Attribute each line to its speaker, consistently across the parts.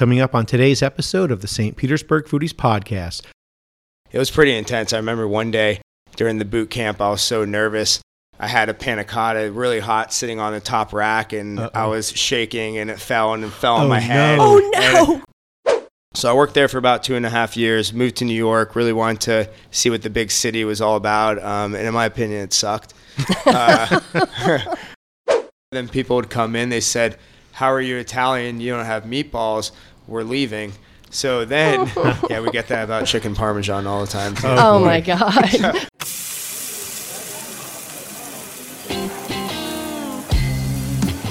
Speaker 1: coming up on today's episode of the St. Petersburg Foodies Podcast.
Speaker 2: It was pretty intense. I remember one day during the boot camp, I was so nervous. I had a panna cotta really hot sitting on the top rack and
Speaker 1: Uh-oh.
Speaker 2: I was shaking and it fell and it fell
Speaker 1: Oh,
Speaker 2: on my
Speaker 1: no.
Speaker 2: head.
Speaker 3: Oh
Speaker 2: And-
Speaker 3: no!
Speaker 2: so I worked there for about two and a half years, moved to New York, really wanted to see what the big city was all about. Um, and in my opinion, it sucked. Uh, then people would come in, they said, How are you Italian? You don't have meatballs. We're leaving. So then, yeah, we get that about chicken parmesan all the time. Too.
Speaker 1: Oh,
Speaker 3: Oh
Speaker 1: boy.
Speaker 3: my god.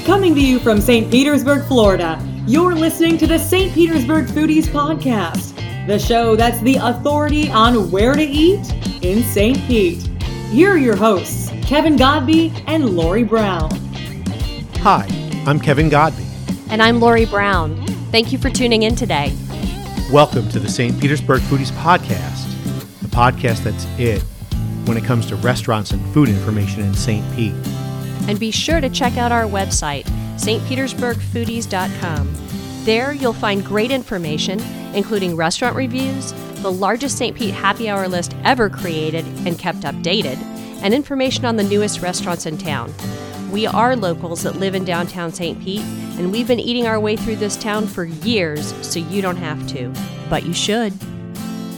Speaker 4: Coming to you from St. Petersburg, Florida, you're listening to the St. Petersburg Foodies Podcast, the show that's the authority on where to eat in St. Pete. Here are your hosts, Kevin Godby and Lori Brown.
Speaker 1: Hi, I'm Kevin Godby.
Speaker 3: and I'm Lori Brown. Thank you for tuning in today.
Speaker 1: Welcome to the St. Petersburg Foodies Podcast, the podcast that's it when it comes to restaurants and food information in St. Pete.
Speaker 3: And be sure to check out our website, stpetersburgfoodies.com. There you'll find great information, including restaurant reviews, the largest St. Pete happy hour list ever created and kept updated, and information on the newest restaurants in town. We are locals that live in downtown St. Pete, and we've been eating our way through this town for years, so you don't have to. But you should.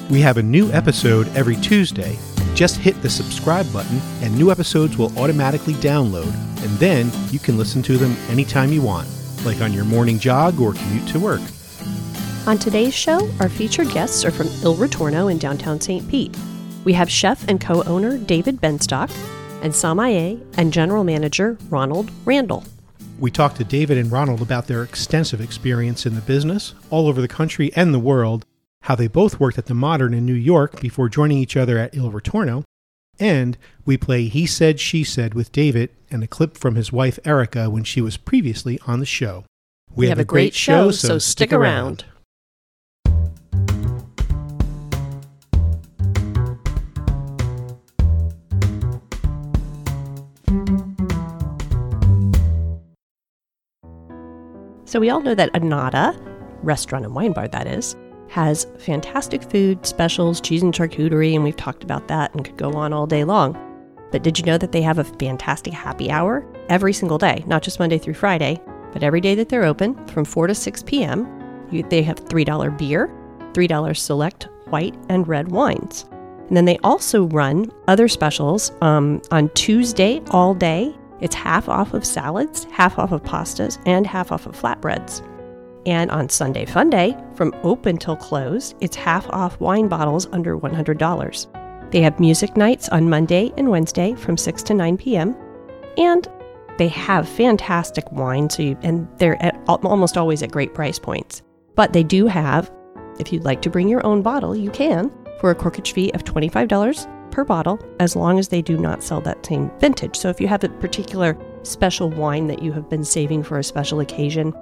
Speaker 1: We have a new episode every Tuesday. Just hit the subscribe button, and new episodes will automatically download, and then you can listen to them anytime you want, like on your morning jog or commute to work.
Speaker 3: On today's show, our featured guests are from Il Ritorno in downtown St. Pete. We have chef and co owner David Benstock, and sommelier and general manager Ronald Randall.
Speaker 1: We talked to David and Ronald about their extensive experience in the business, all over the country and the world, how they both worked at the Modern in New York before joining each other at Il Ritorno, and we play He Said, She Said with David and a clip from his wife Erica when she was previously on the show.
Speaker 3: We, have, a great show, so stick around. So, we all know that Annata, restaurant and wine bar that is, has fantastic food, specials, cheese and charcuterie, and we've talked about that and could go on all day long. But did you know that they have a fantastic happy hour every single day, not just Monday through Friday, but every day that they're open from 4 to 6 p.m. They have $3 beer, $3 select white and red wines. And then they also run other specials um, on Tuesday all day. It's half off of salads, half off of pastas, and half off of flatbreads. And on Sunday Fun Day, from open till close, it's half off wine bottles under $100. They have music nights on Monday and Wednesday from 6 to 9 p.m. And they have fantastic wine, so you, and they're at, almost always at great price points. But they do have, if you'd like to bring your own bottle, you can for a corkage fee of $25 per bottle, as long as they do not sell that same vintage. So if you have a particular special wine that you have been saving for a special occasion,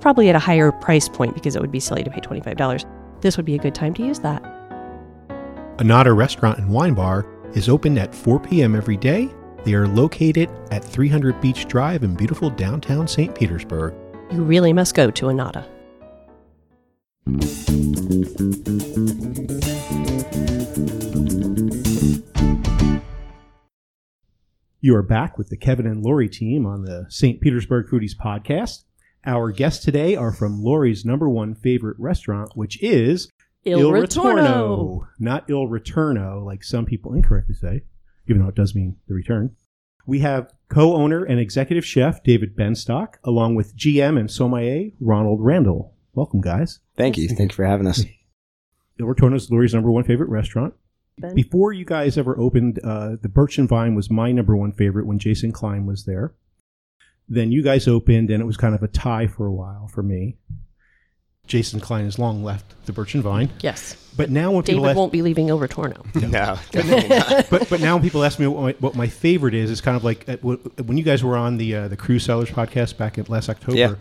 Speaker 3: probably at a higher price point because it would be silly to pay $25, this would be a good time to use that.
Speaker 1: Annata Restaurant and Wine Bar is open at 4 p.m. every day. They are located at 300 Beach Drive in beautiful downtown St. Petersburg.
Speaker 3: You really must go to Annata.
Speaker 1: You are back with the Kevin and Lori team on the St. Petersburg Foodies podcast. Our guests today are from Lori's number one favorite restaurant, which is
Speaker 3: Il, Ritorno.
Speaker 1: not Il Returno, like some people incorrectly say, even though it does mean the return. We have co-owner and executive chef David Benstock, along with GM and sommelier Ronald Randall. Welcome, guys.
Speaker 2: Thank you. Thank you for having us.
Speaker 1: Il Ritorno is Lori's number one favorite restaurant.
Speaker 3: Ben?
Speaker 1: Before you guys ever opened, uh, the Birch and Vine was my number one favorite when Jason Klein was there. Then you guys opened, and it was kind of a tie for a while for me. Jason Klein has long left the Birch and Vine,
Speaker 3: Yes.
Speaker 1: but now when people
Speaker 3: David
Speaker 1: ask,
Speaker 3: won't be leaving over Ritorno.
Speaker 2: No, definitely not.
Speaker 1: but but now when people ask me what my, what my favorite is, it's kind of like at, when you guys were on the uh, the Cru Cellars podcast back in last October.
Speaker 2: Yeah.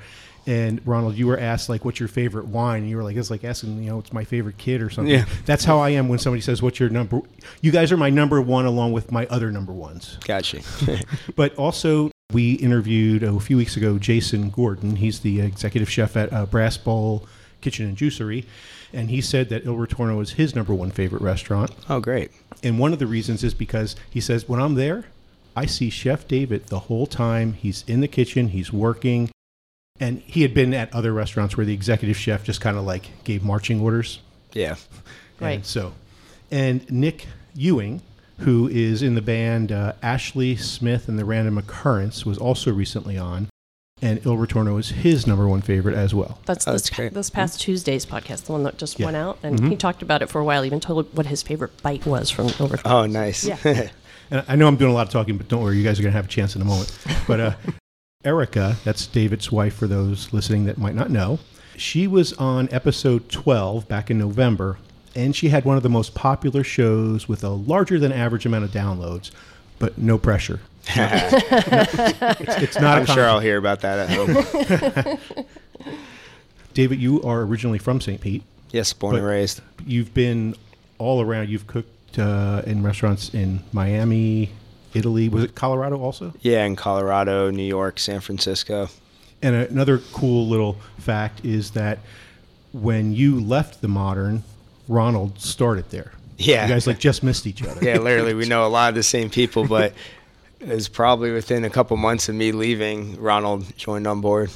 Speaker 1: And Ronald, you were asked like, "What's your favorite wine?" And you were like, "It's like asking, you know, it's my favorite kid or something."
Speaker 2: Yeah.
Speaker 1: That's how I am when somebody says, "What's your number?" You guys are my number one, along with my other number ones.
Speaker 2: Gotcha.
Speaker 1: But also, we interviewed oh, a few weeks ago Jason Gordon. He's the executive chef at uh, Brass Bowl Kitchen and Juicery, and he said that Il Ritorno is his number one favorite restaurant.
Speaker 2: Oh, great.
Speaker 1: And one of the reasons is because he says, when I'm there, I see Chef David the whole time. He's in the kitchen, he's working. And he had been at other restaurants where the executive chef just kind of like gave marching orders.
Speaker 2: Yeah.
Speaker 3: Right.
Speaker 1: And so, and Nick Ewing, who is in the band uh, Ashley Smith and the Random Occurrence, was also recently on. And Il Ritorno is his number one favorite as well.
Speaker 3: That's
Speaker 2: Oh,
Speaker 3: this,
Speaker 2: that's great.
Speaker 3: this past Tuesday's podcast, the one that just
Speaker 1: Yeah.
Speaker 3: went out, and he talked about it for a while. Even told what his favorite bite was from Il over.
Speaker 2: Oh, nice.
Speaker 3: Yeah.
Speaker 1: And I know I'm doing a lot of talking, but don't worry, you guys are going to have a chance in a moment. But uh, Erica, that's David's wife for those listening that might not know, she was on episode 12 back in November, and she had one of the most popular shows with a larger than average amount of downloads, but no pressure. it's, it's not
Speaker 2: I'm sure I'll hear about that at home.
Speaker 1: David, you are originally from St. Pete.
Speaker 2: yes, born and raised.
Speaker 1: You've been all around. You've cooked uh, in restaurants in Miami, Italy. Was it Colorado also?
Speaker 2: Yeah, in Colorado, New York, San Francisco.
Speaker 1: And another cool little fact is that when you left the modern, Ronald started there.
Speaker 2: Yeah.
Speaker 1: You guys like just missed each other.
Speaker 2: Yeah, literally, we know a lot of the same people, but it was probably within a couple months of me leaving, Ronald joined on board.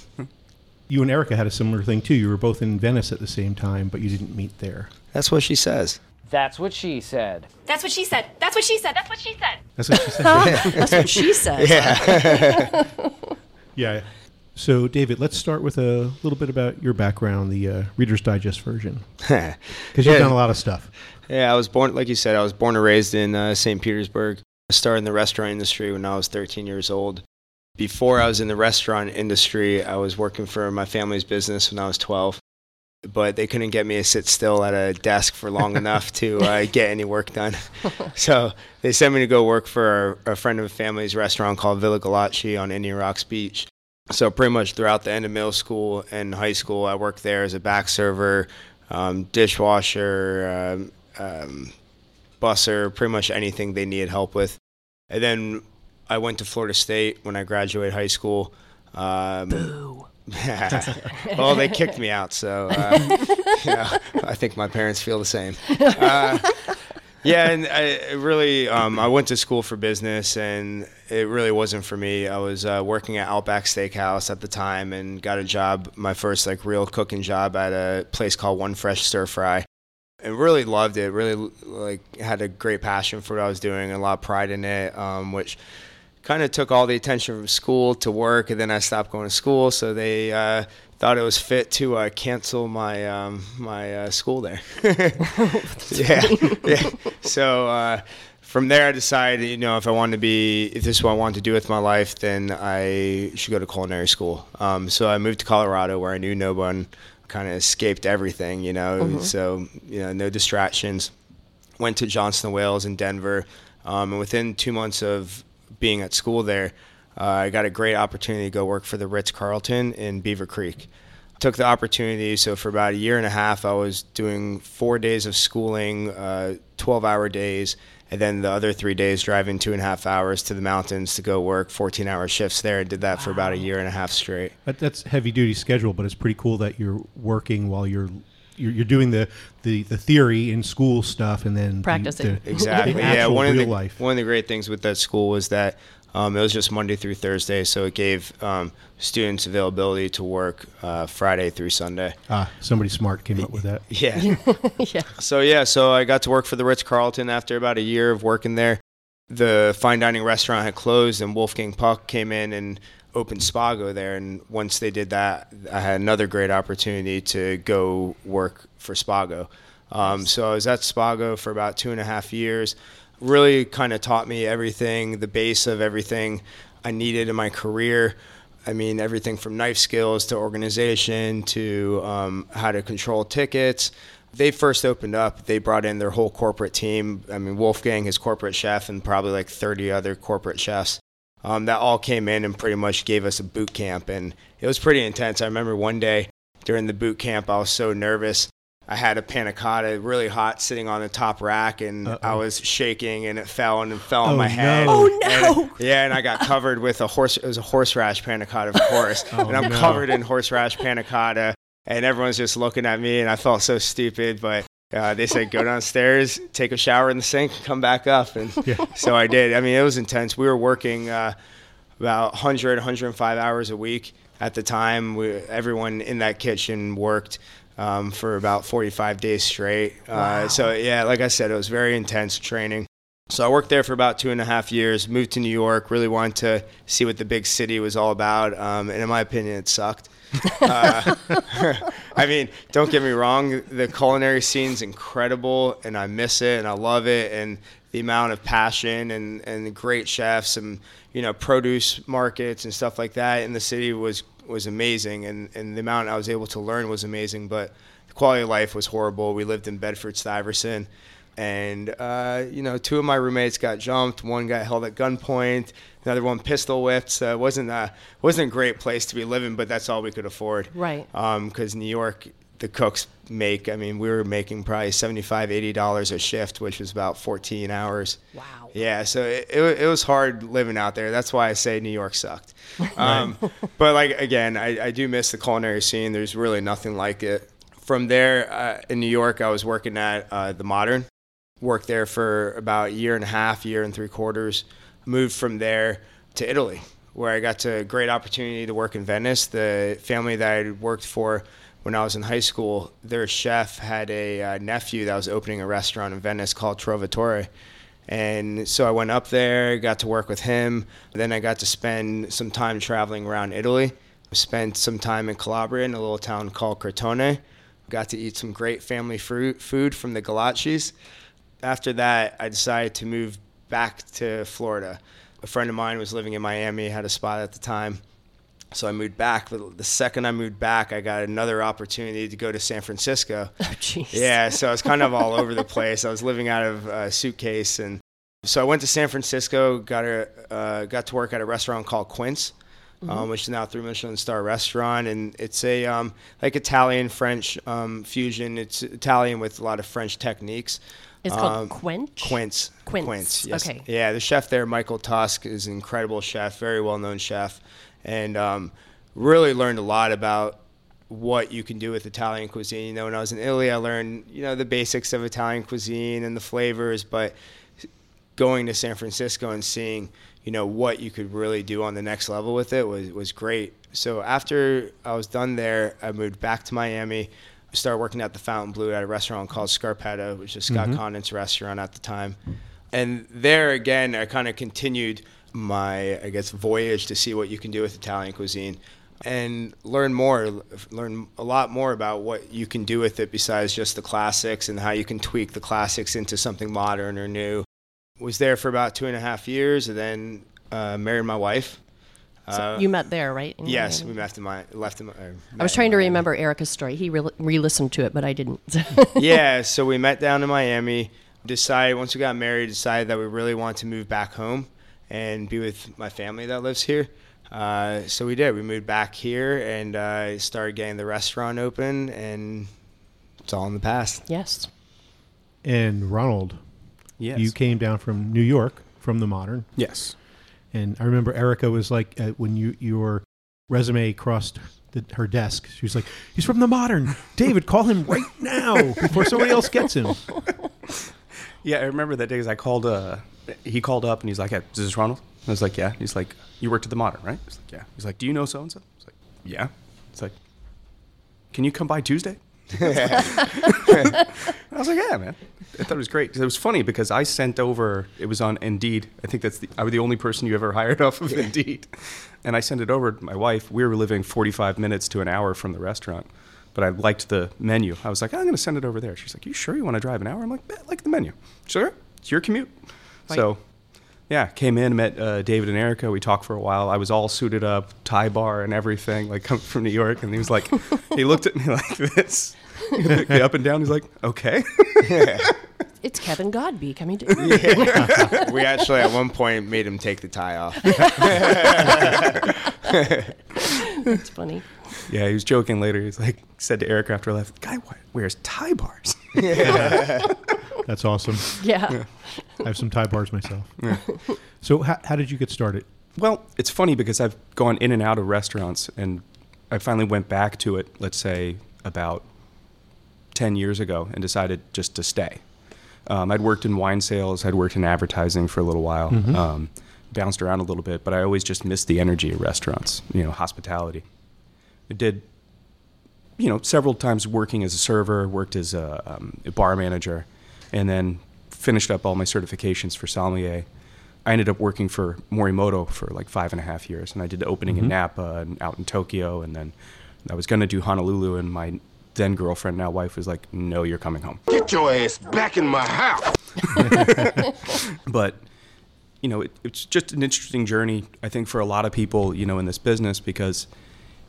Speaker 1: You and Erica had a similar thing too. You were both in Venice at the same time, but you didn't meet there.
Speaker 2: That's what she says.
Speaker 5: That's what she said.
Speaker 6: That's what she said. That's what she said. That's what she said.
Speaker 1: That's what she said.
Speaker 3: That's what she says.
Speaker 1: yeah. So, David, let's start with a little bit about your background, the uh, Reader's Digest version, because you've
Speaker 2: Yeah.
Speaker 1: done a lot of stuff.
Speaker 2: Yeah, I was born, like you said, I was born and raised in uh, St. Petersburg. I started in the restaurant industry when I was 13 years old. Before I was in the restaurant industry, I was working for my family's business when I was 12. But they couldn't get me to sit still at a desk for long enough to uh, get any work done. so they sent me to go work for a, friend of a family's restaurant called Villa Gallace on Indian Rocks Beach. So pretty much throughout the end of middle school and high school, I worked there as a back server, um, dishwasher, um, um, busser, pretty much anything they needed help with. And then I went to Florida State when I graduated high school. Um,
Speaker 3: Boo.
Speaker 2: well, they kicked me out, so uh, I think my parents feel the same. Uh, yeah, and I really, um, I went to school for business, and it really wasn't for me. I was uh, working at Outback Steakhouse at the time, and got a job, my first like real cooking job at a place called One Fresh Stir Fry, and really loved it. Really like had a great passion for what I was doing, and a lot of pride in it, um, which kind of took all the attention from school to work, and then I stopped going to school. So they uh, thought it was fit to uh, cancel my um, my uh, school there. yeah, yeah. So uh, from there, I decided, you know, if I wanted to be, if this is what I wanted to do with my life, then I should go to culinary school. Um, so I moved to Colorado, where I knew no one, kind of escaped everything, you know. So you know, no distractions. Went to Johnson and Wales in Denver, um, and within two months of being at school there, uh, I got a great opportunity to go work for the Ritz Carlton in Beaver Creek. Took the opportunity, so for about a year and a half, I was doing four days of schooling, uh, 12 hour days, and then the other three days driving two and a half hours to the mountains to go work 14 hour shifts there. I did that for about a year and a half straight.
Speaker 1: That, that's heavy duty schedule, but it's pretty cool that you're working while you're you're, you're doing the, the, the theory in school stuff and then the-
Speaker 3: Practicing.
Speaker 1: the,
Speaker 2: Exactly.
Speaker 1: the
Speaker 2: yeah. One of the
Speaker 1: life.
Speaker 2: one of the great things with that school was that um, it was just Monday through Thursday, so it gave um, students availability to work uh, Friday through Sunday.
Speaker 1: Ah, somebody smart came up with that.
Speaker 2: Yeah.
Speaker 3: yeah.
Speaker 2: So yeah, so I got to work for the Ritz Carlton after about a year of working there. The fine dining restaurant had closed, and Wolfgang Puck came in and opened Spago there. And once they did that, I had another great opportunity to go work for Spago. Um, so I was at Spago for about two and a half years. Really kind of taught me everything, the base of everything I needed in my career. I mean, everything from knife skills to organization to um, how to control tickets. They first opened up, they brought in their whole corporate team. I mean, Wolfgang, his corporate chef, and probably like 30 other corporate chefs. Um, that all came in and pretty much gave us a boot camp. And it was pretty intense. I remember one day during the boot camp, I was so nervous. I had a panna cotta really hot sitting on the top rack, and
Speaker 1: Uh-oh.
Speaker 2: I was shaking, and it fell and it fell on
Speaker 1: Oh,
Speaker 2: my head.
Speaker 1: no.
Speaker 3: Oh, no.
Speaker 2: And- yeah, and I got covered with a horse. It was a horseradish panna cotta, of course, and I'm
Speaker 1: no.
Speaker 2: covered in horseradish panna cotta. and everyone's just looking at me, and I felt so stupid, but. Uh, they said go downstairs, take a shower in the sink, come back up, and so I did. I mean, it was intense. We were working uh, about 100, 105 hours a week at the time. We, everyone in that kitchen worked um, for about 45 days straight. Uh, so yeah, like I said, it was very intense training. So I worked there for about two and a half years. Moved to New York. Really wanted to see what the big city was all about. Um, and in my opinion, it sucked. Uh, I mean, don't get me wrong. The culinary scene's incredible, and I miss it, and I love it, and the amount of passion and and great chefs and you know produce markets and stuff like that in the city was was amazing, and and the amount I was able to learn was amazing. But the quality of life was horrible. We lived in Bedford Stuyvesant and uh, you know, two of my roommates got jumped. One got held at gunpoint. Another one pistol whipped. So it wasn't a wasn't a great place to be living, but that's all we could afford.
Speaker 3: Right.
Speaker 2: Because New York, the cooks make. I mean, we were making probably 75 80 dollars a shift, which was about 14 hours.
Speaker 3: Wow.
Speaker 2: Yeah, so it, it, it was hard living out there. That's why I say New York sucked. Um, but like again, I, I do miss the culinary scene. There's really nothing like it. From there uh, in New York, I was working at uh, the Modern worked there for about a year and a half, year and three quarters. Moved from there to Italy, where I got a great opportunity to work in Venice. The family that I worked for when I was in high school, their chef had a uh, nephew that was opening a restaurant in Venice called Trovatore. And so I went up there, got to work with him. Then I got to spend some time traveling around Italy. Spent some time in Calabria in a little town called Crotone. Got to eat some great family fruit, food from the Gallaces after that, I decided to move back to Florida. A friend of mine was living in Miami, had a spot at the time. So I moved back. But the second I moved back, I got another opportunity to go to San Francisco.
Speaker 3: Oh, jeez.
Speaker 2: Yeah, so I was kind of all over the place. I was living out of a suitcase, and so I went to San Francisco. Got a uh, got to work at a restaurant called Quince, um, which is now a three Michelin star restaurant, and it's a um, like Italian French um, fusion. It's Italian with a lot of French techniques.
Speaker 3: It's called
Speaker 2: Um,
Speaker 3: Quench.
Speaker 2: Quince.
Speaker 3: Quince,
Speaker 2: yes.
Speaker 3: okay.
Speaker 2: Yeah, the chef there, Michael Tusk, is an incredible chef, very well known chef, and um, really learned a lot about what you can do with Italian cuisine. You know, when I was in Italy, I learned you know the basics of Italian cuisine and the flavors, but going to San Francisco and seeing you know what you could really do on the next level with it was was great. So after I was done there, I moved back to Miami. Started working at the Fontainebleau at a restaurant called Scarpetta, which is Scott Conant's restaurant at the time. And there again, I kind of continued my, I guess, voyage to see what you can do with Italian cuisine and learn more, learn a lot more about what you can do with it besides just the classics and how you can tweak the classics into something modern or new. Was there for about two and a half years and then uh, married my wife.
Speaker 3: So
Speaker 2: Uh,
Speaker 3: you met there, right? in
Speaker 2: yes, we met in my left in my. or
Speaker 3: I was trying to
Speaker 2: Miami.
Speaker 3: remember Erica's story. He re- re-listened to it, but I didn't.
Speaker 2: yeah, so we met down in Miami. Decided once we got married, decided that we really wanted to move back home and be with my family that lives here. Uh, so we did. We moved back here and uh, started getting the restaurant open, and it's all in the past.
Speaker 3: yes.
Speaker 1: And Ronald,
Speaker 7: Yes.
Speaker 1: you came down from New York from the Modern,
Speaker 7: yes.
Speaker 1: And I remember Erica was like uh, when you your resume crossed the, her desk. She was like, "He's from the Modern, David. Call him right now before somebody else gets him."
Speaker 7: Yeah, I remember that day 'cause I called. Uh, he called up and he's like, "Yeah, "Is this Ronald?" I was like, "Yeah." He's like, "You worked at the Modern, right?" He's like, "Yeah." He's like, "Do you know so and so?" I was like, "Yeah." It's like, "Can you come by Tuesday?" I was like, "Yeah, man." I thought it was great. It was funny because I sent over. It was on Indeed. I think that's the. I was the only person you ever hired off of Indeed, and I sent it over to my wife. We were living 45 minutes to an hour from the restaurant. But I liked the menu. I was like, I'm going to send it over there. She's like, You sure you want to drive an hour? I'm like, I like the menu. Sure, it's your commute. So, yeah, came in, met uh, David and Erica. We talked for a while. I was all suited up, tie bar and everything, like coming from New York. And he was like, he looked at me like this. He looked me up and down. He's like, okay.
Speaker 3: It's Kevin Godby coming to.
Speaker 2: we actually at one point made him take the tie off.
Speaker 3: That's funny.
Speaker 7: Yeah, he was joking later. He's like, said to Erica after I left, guy wa- wears tie bars.
Speaker 1: That's awesome.
Speaker 3: Yeah.
Speaker 1: I have some tie bars myself. So, how, how did you get started?
Speaker 7: Well, it's funny because I've gone in and out of restaurants, and I finally went back to it. Let's say about 10 years ago and decided just to stay. Um, I'd worked in wine sales, I'd worked in advertising for a little while, um, bounced around a little bit, but I always just missed the energy of restaurants, you know, hospitality. I did, you know, several times working as a server, worked as a, um, a bar manager, and then finished up all my certifications for sommelier. I ended up working for Morimoto for like five and a half years, and I did the opening in Napa and out in Tokyo, and then I was going to do Honolulu, and my then girlfriend, now wife, was like, "No, you're coming home."
Speaker 8: Get your ass back in my house.
Speaker 7: but you know, it, it's just an interesting journey. I think for a lot of people, you know, in this business, because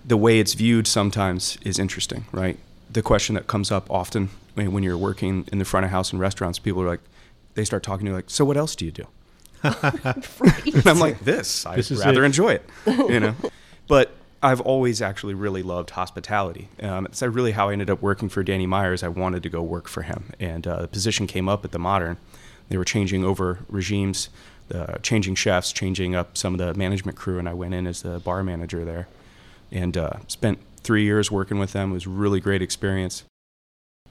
Speaker 7: the way it's viewed sometimes is interesting, right? The question that comes up often when when you're working in the front of house in restaurants, people are like, they start talking to you like, "So what else do you do?" and I'm like, "This. I'd
Speaker 1: This
Speaker 7: rather
Speaker 1: it."
Speaker 7: enjoy it," you know. But I've always actually really loved hospitality. Um, it's really how I ended up working for Danny Myers. I wanted to go work for him, and uh, the position came up at the Modern. They were changing over regimes, uh, changing chefs, changing up some of the management crew, and I went in as the bar manager there, and uh, spent three years working with them. It was a really great experience.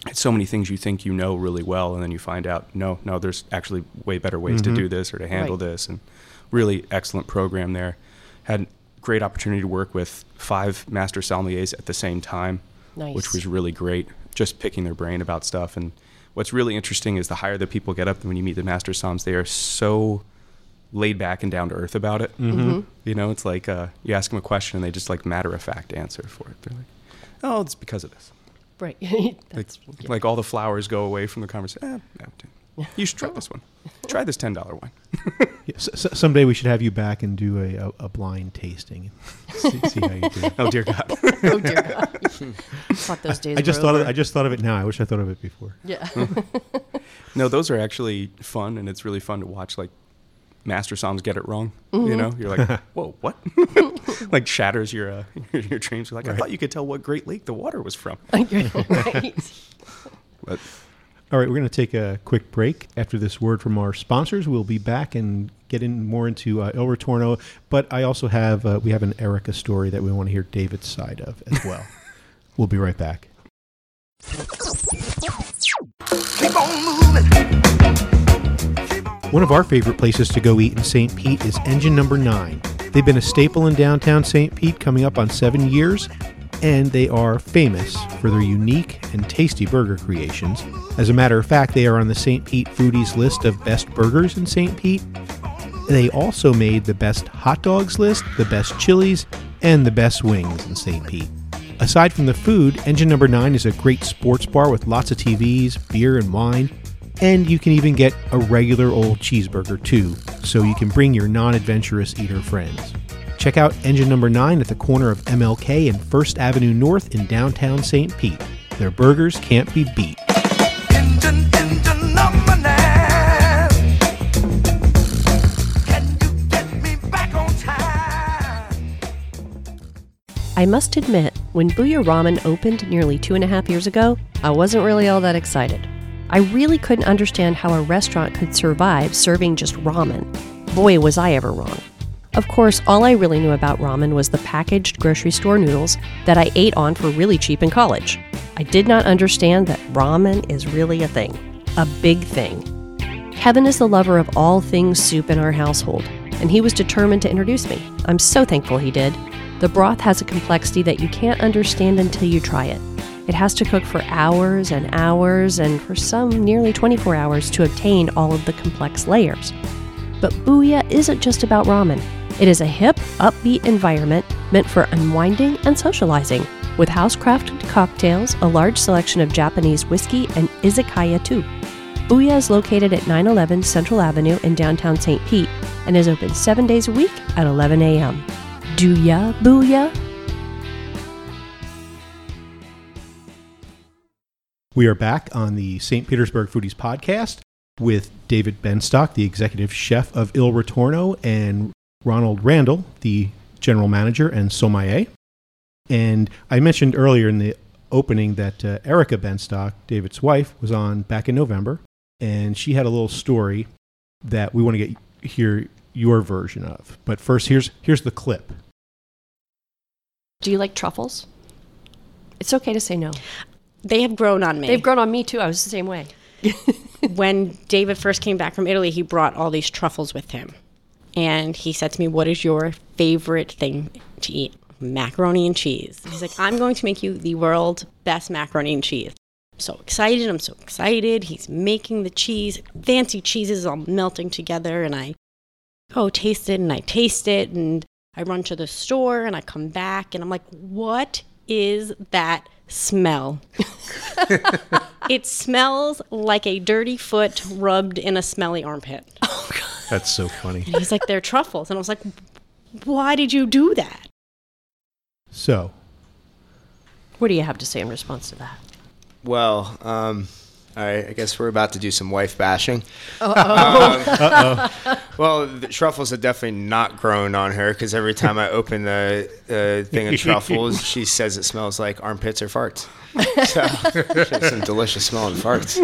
Speaker 7: It's so many things you think you know really well, and then you find out no, no, there's actually way better ways to do this or to handle
Speaker 3: Right.
Speaker 7: this, and really excellent program there. Had great opportunity to work with five master sommeliers at the same time,
Speaker 3: Nice.
Speaker 7: which was really great. Just picking their brain about stuff, and what's really interesting is the higher the people get up, when you meet the master somms, they are so laid back and down to earth about it.
Speaker 3: Mm-hmm.
Speaker 7: You know, it's like uh, you ask them a question, and they just like matter of fact answer for it. They're like, "Oh, it's because of this."
Speaker 3: Right.
Speaker 7: Like,
Speaker 3: yeah.
Speaker 7: like all the flowers go away from the conversation. Eh, no, you should try this one. Try this ten dollar wine.
Speaker 1: Yeah, s- s- someday we should have you back and do a, a, a blind tasting. see, see how you do.
Speaker 7: Oh dear God.
Speaker 3: oh dear God. Thought those days
Speaker 1: I just thought of
Speaker 3: over.
Speaker 1: it, I just thought of it now. I wish I thought of it before.
Speaker 3: yeah.
Speaker 7: no, those are actually fun, and it's really fun to watch. Like master somms get it wrong. You know, you're like, whoa, what? like shatters your uh, your, your dreams. You're like, I thought you could tell what Great Lake the water was from.
Speaker 3: right.
Speaker 7: But
Speaker 1: All right, we're going to take a quick break. After this word from our sponsors, we'll be back and get in more into uh, El Retorno. But I also have uh, we have an Erica story that we want to hear David's side of as well. we'll be right back.
Speaker 8: Keep on moving.
Speaker 1: One of our favorite places to go eat in St. Pete is Engine Number 9. They've been a staple in downtown St. Pete coming up on seven years, and they are famous for their unique and tasty burger creations. As a matter of fact, they are on the St. Pete Foodies list of best burgers in St. Pete. They also made the best hot dogs list, the best chilies, and the best wings in St. Pete. Aside from the food, Engine Number 9 is a great sports bar with lots of TVs, beer, and wine. And you can even get a regular old cheeseburger too, so you can bring your non adventurous eater friends. Check out Engine Number 9 at the corner of MLK and First Avenue North in downtown St. Pete. Their burgers can't be beat.
Speaker 8: Engine, engine number nine. Can you get me back on time?
Speaker 3: I must admit, when Buya Ramen opened nearly two and a half years ago, I wasn't really all that excited. I really couldn't understand how a restaurant could survive serving just ramen. Boy, was I ever wrong. Of course, all I really knew about ramen was the packaged grocery store noodles that I ate on for really cheap in college. I did not understand that ramen is really a thing, a big thing. Kevin is the lover of all things soup in our household, and he was determined to introduce me. I'm so thankful he did. The broth has a complexity that you can't understand until you try it. It has to cook for hours and hours, and for some, nearly 24 hours to obtain all of the complex layers. But Buya isn't just about ramen. It is a hip, upbeat environment meant for unwinding and socializing, with house crafted cocktails, a large selection of Japanese whiskey, and izakaya too. Buya is located at 911 Central Avenue in downtown St. Pete and is open seven days a week at 11 a.m. Do ya, Buya?
Speaker 1: We are back on the St. Petersburg Foodies podcast with David Benstock, the executive chef of Il Ritorno, and Ronald Randall, the general manager and sommelier. And I mentioned earlier in the opening that uh, Erica Benstock, David's wife, was on back in November, and she had a little story that we want to get hear your version of. But first, here's here's the clip.
Speaker 3: Do you like truffles? It's okay to say no.
Speaker 9: They have grown on me.
Speaker 3: They've grown on me too. I was the same way.
Speaker 9: when David first came back from Italy, he brought all these truffles with him. And he said to me, What is your favorite thing to eat? Macaroni and cheese. He's like, I'm going to make you the world's best macaroni and cheese. I'm so excited. I'm so excited. He's making the cheese, fancy cheeses all melting together. And I go taste it and I taste it. And I run to the store and I come back and I'm like, What is that smell? it smells like a dirty foot rubbed in a smelly armpit. Oh, God.
Speaker 1: That's so funny.
Speaker 9: And he's like, they're truffles. And I was like, why did you do that?
Speaker 1: So,
Speaker 3: What do you have to say in response to that?
Speaker 2: Well, um, all right, I guess we're about to do some wife bashing.
Speaker 3: Uh-oh.
Speaker 2: Um, well, the truffles have definitely not grown on her because every time I open the uh, thing of truffles, she says it smells like armpits or farts. So, she has some delicious smelling farts.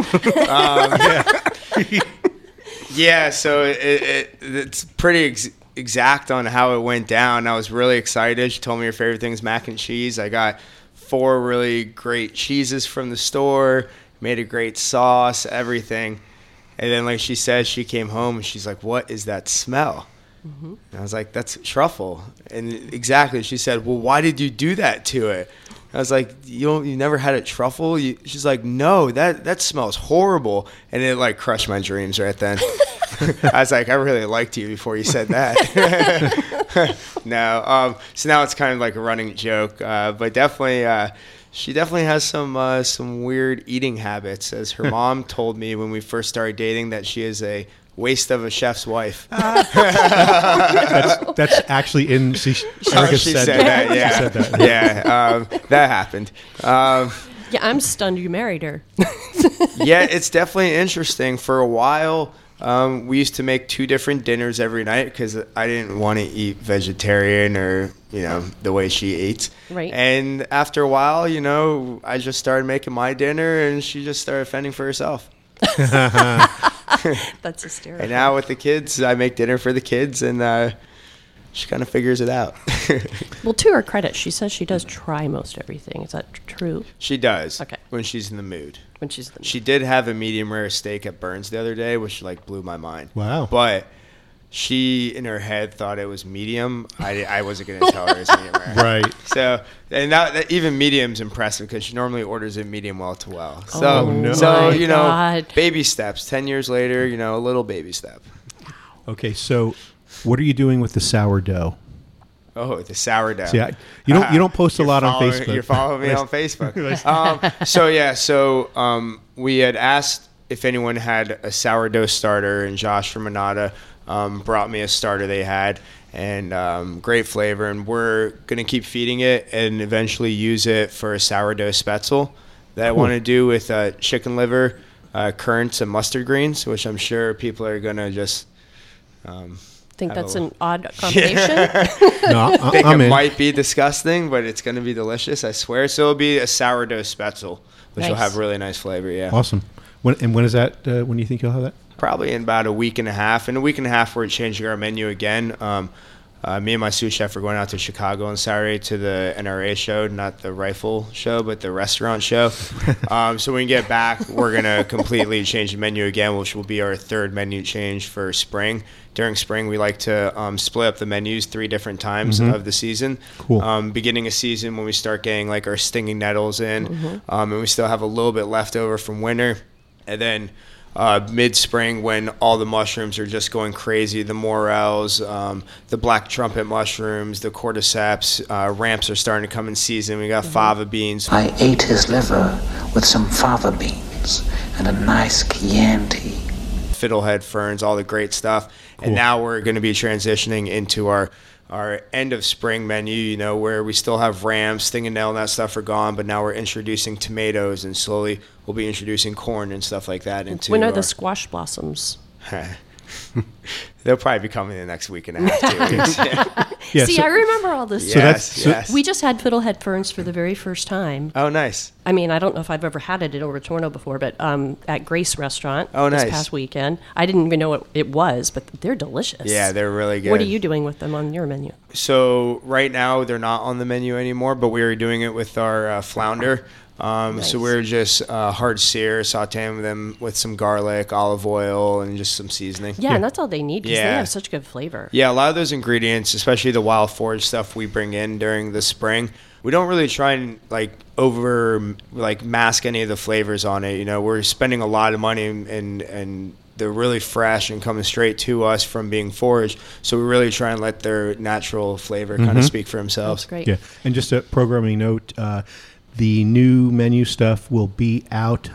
Speaker 2: Um, yeah, so it, it, it's pretty ex- exact on how it went down. I was really excited. She told me her favorite thing is mac and cheese. I got four really great cheeses from the store, made a great sauce, everything. And then, like she said, she came home and she's like, "What is that smell?" And I was like, "That's truffle." And exactly, she said, "Well, why did you do that to it?" I was like, "You don't, you never had a truffle?" You, she's like, "No, that that smells horrible," and it like crushed my dreams right then. I was like, "I really liked you before you said that." no, um, so now it's kind of like a running joke, uh, but definitely. Uh, she definitely has some uh, some weird eating habits. As her mom told me when we first started dating, that she is a waste of a chef's wife.
Speaker 1: that's, that's actually in. She,
Speaker 2: Oh, she
Speaker 1: said,
Speaker 2: said that.
Speaker 1: She
Speaker 2: Yeah,
Speaker 1: said that.
Speaker 2: yeah, um, that happened. Um,
Speaker 3: Yeah, I'm stunned you married her.
Speaker 2: yeah, it's definitely interesting. For a while, um, we used to make two different dinners every night because I didn't want to eat vegetarian or you know the way she eats.
Speaker 3: Right.
Speaker 2: And after a while, you know, I just started making my dinner, and she just started fending for herself.
Speaker 3: That's hysterical.
Speaker 2: And now with the kids, I make dinner for the kids, and uh, she kind of figures it out.
Speaker 3: well, to her credit, she says she does try most everything. Is that true?
Speaker 2: She does.
Speaker 3: Okay.
Speaker 2: When she's in the mood.
Speaker 3: When she's in the
Speaker 2: She did have a medium rare steak at Bern's the other day, which like blew my mind.
Speaker 1: Wow.
Speaker 2: But she in her head thought it was medium. I, I wasn't gonna tell her it was medium rare.
Speaker 1: Right.
Speaker 2: So and that, that even medium's impressive because she normally orders it medium well to well. So
Speaker 1: Oh, no.
Speaker 2: so you know
Speaker 3: God.
Speaker 2: baby steps. Ten years later, you know a little baby step.
Speaker 1: Okay, so what are you doing with the sourdough?
Speaker 2: Oh, the sourdough.
Speaker 1: See, I, you don't you don't post a lot on Facebook.
Speaker 2: You're following me on Facebook. um, so yeah, so um, we had asked if anyone had a sourdough starter, and Josh from Manada um, brought me a starter they had, and um, great flavor. And we're gonna keep feeding it, and eventually use it for a sourdough spaetzle that I want to do with uh, chicken liver, uh, currants, and mustard greens, which I'm sure people are gonna just. Um,
Speaker 3: think that's an odd combination.
Speaker 1: no,
Speaker 2: I think
Speaker 1: I, am
Speaker 2: it
Speaker 1: in.
Speaker 2: might be disgusting, but it's going to be delicious, I swear. So it'll be a sourdough spaetzle, which will
Speaker 3: Nice.
Speaker 2: have really nice flavor. Yeah,
Speaker 1: Awesome. When, and when is that? Uh, when do you think you'll have that?
Speaker 2: Probably in about a week and a half. In a week and a half, we're changing our menu again. Um, uh, me and my sous chef are going out to Chicago on Saturday to the NRA show, not the rifle show, but the restaurant show. um, so when we get back, we're gonna completely change the menu again, which will be our third menu change for spring. During spring, we like to um, split up the menus three different times of the season.
Speaker 1: Cool.
Speaker 2: Um, beginning of season, when we start getting like our stinging nettles in, um, and we still have a little bit left over from winter, and then uh, mid spring when all the mushrooms are just going crazy the morels, um, the black trumpet mushrooms, the cordyceps, uh, ramps are starting to come in season. We got fava beans.
Speaker 10: I ate his liver with some fava beans and a nice Chianti.
Speaker 2: fiddlehead ferns, all the great stuff. And now we're going to be transitioning into our our end of spring menu, you know, where we still have ramps, sting and nail, and that stuff are gone, but now we're introducing tomatoes, and slowly we'll be introducing corn and stuff like that into.
Speaker 3: when are
Speaker 2: our-
Speaker 3: the squash blossoms?
Speaker 2: They'll probably be coming in the next week and a half, two weeks. Yeah.
Speaker 1: Yeah,
Speaker 3: See,
Speaker 1: so-
Speaker 3: I remember all this.
Speaker 1: So that's-
Speaker 2: Yes,
Speaker 1: so-
Speaker 2: yes.
Speaker 3: We just had fiddlehead ferns for the very first time.
Speaker 2: Oh, nice.
Speaker 3: I mean, I don't know if I've ever had it at El Retorno before, but um, at Grace Restaurant
Speaker 2: Oh,
Speaker 3: this
Speaker 2: nice.
Speaker 3: past weekend. I didn't even know what it was, but they're delicious.
Speaker 2: Yeah, they're really good.
Speaker 3: What are you doing with them on your menu?
Speaker 2: So right now they're not on the menu anymore, but we are doing it with our uh, flounder. Um, So
Speaker 3: Nice.
Speaker 2: we are just uh, hard sear, sauteing them with some garlic, olive oil, and just some seasoning.
Speaker 3: Yeah, and that's all they need because they
Speaker 2: Yeah.
Speaker 3: have such good flavor.
Speaker 2: Yeah, a lot of those ingredients, especially the wild forage stuff we bring in during the spring, we don't really try and like over like mask any of the flavors on it. You know, we're spending a lot of money and and, and they're really fresh and coming straight to us from being foraged. So we really try and let their natural flavor kind of speak for themselves.
Speaker 3: That's great.
Speaker 1: Yeah, and just a programming note: uh, the new menu stuff will be out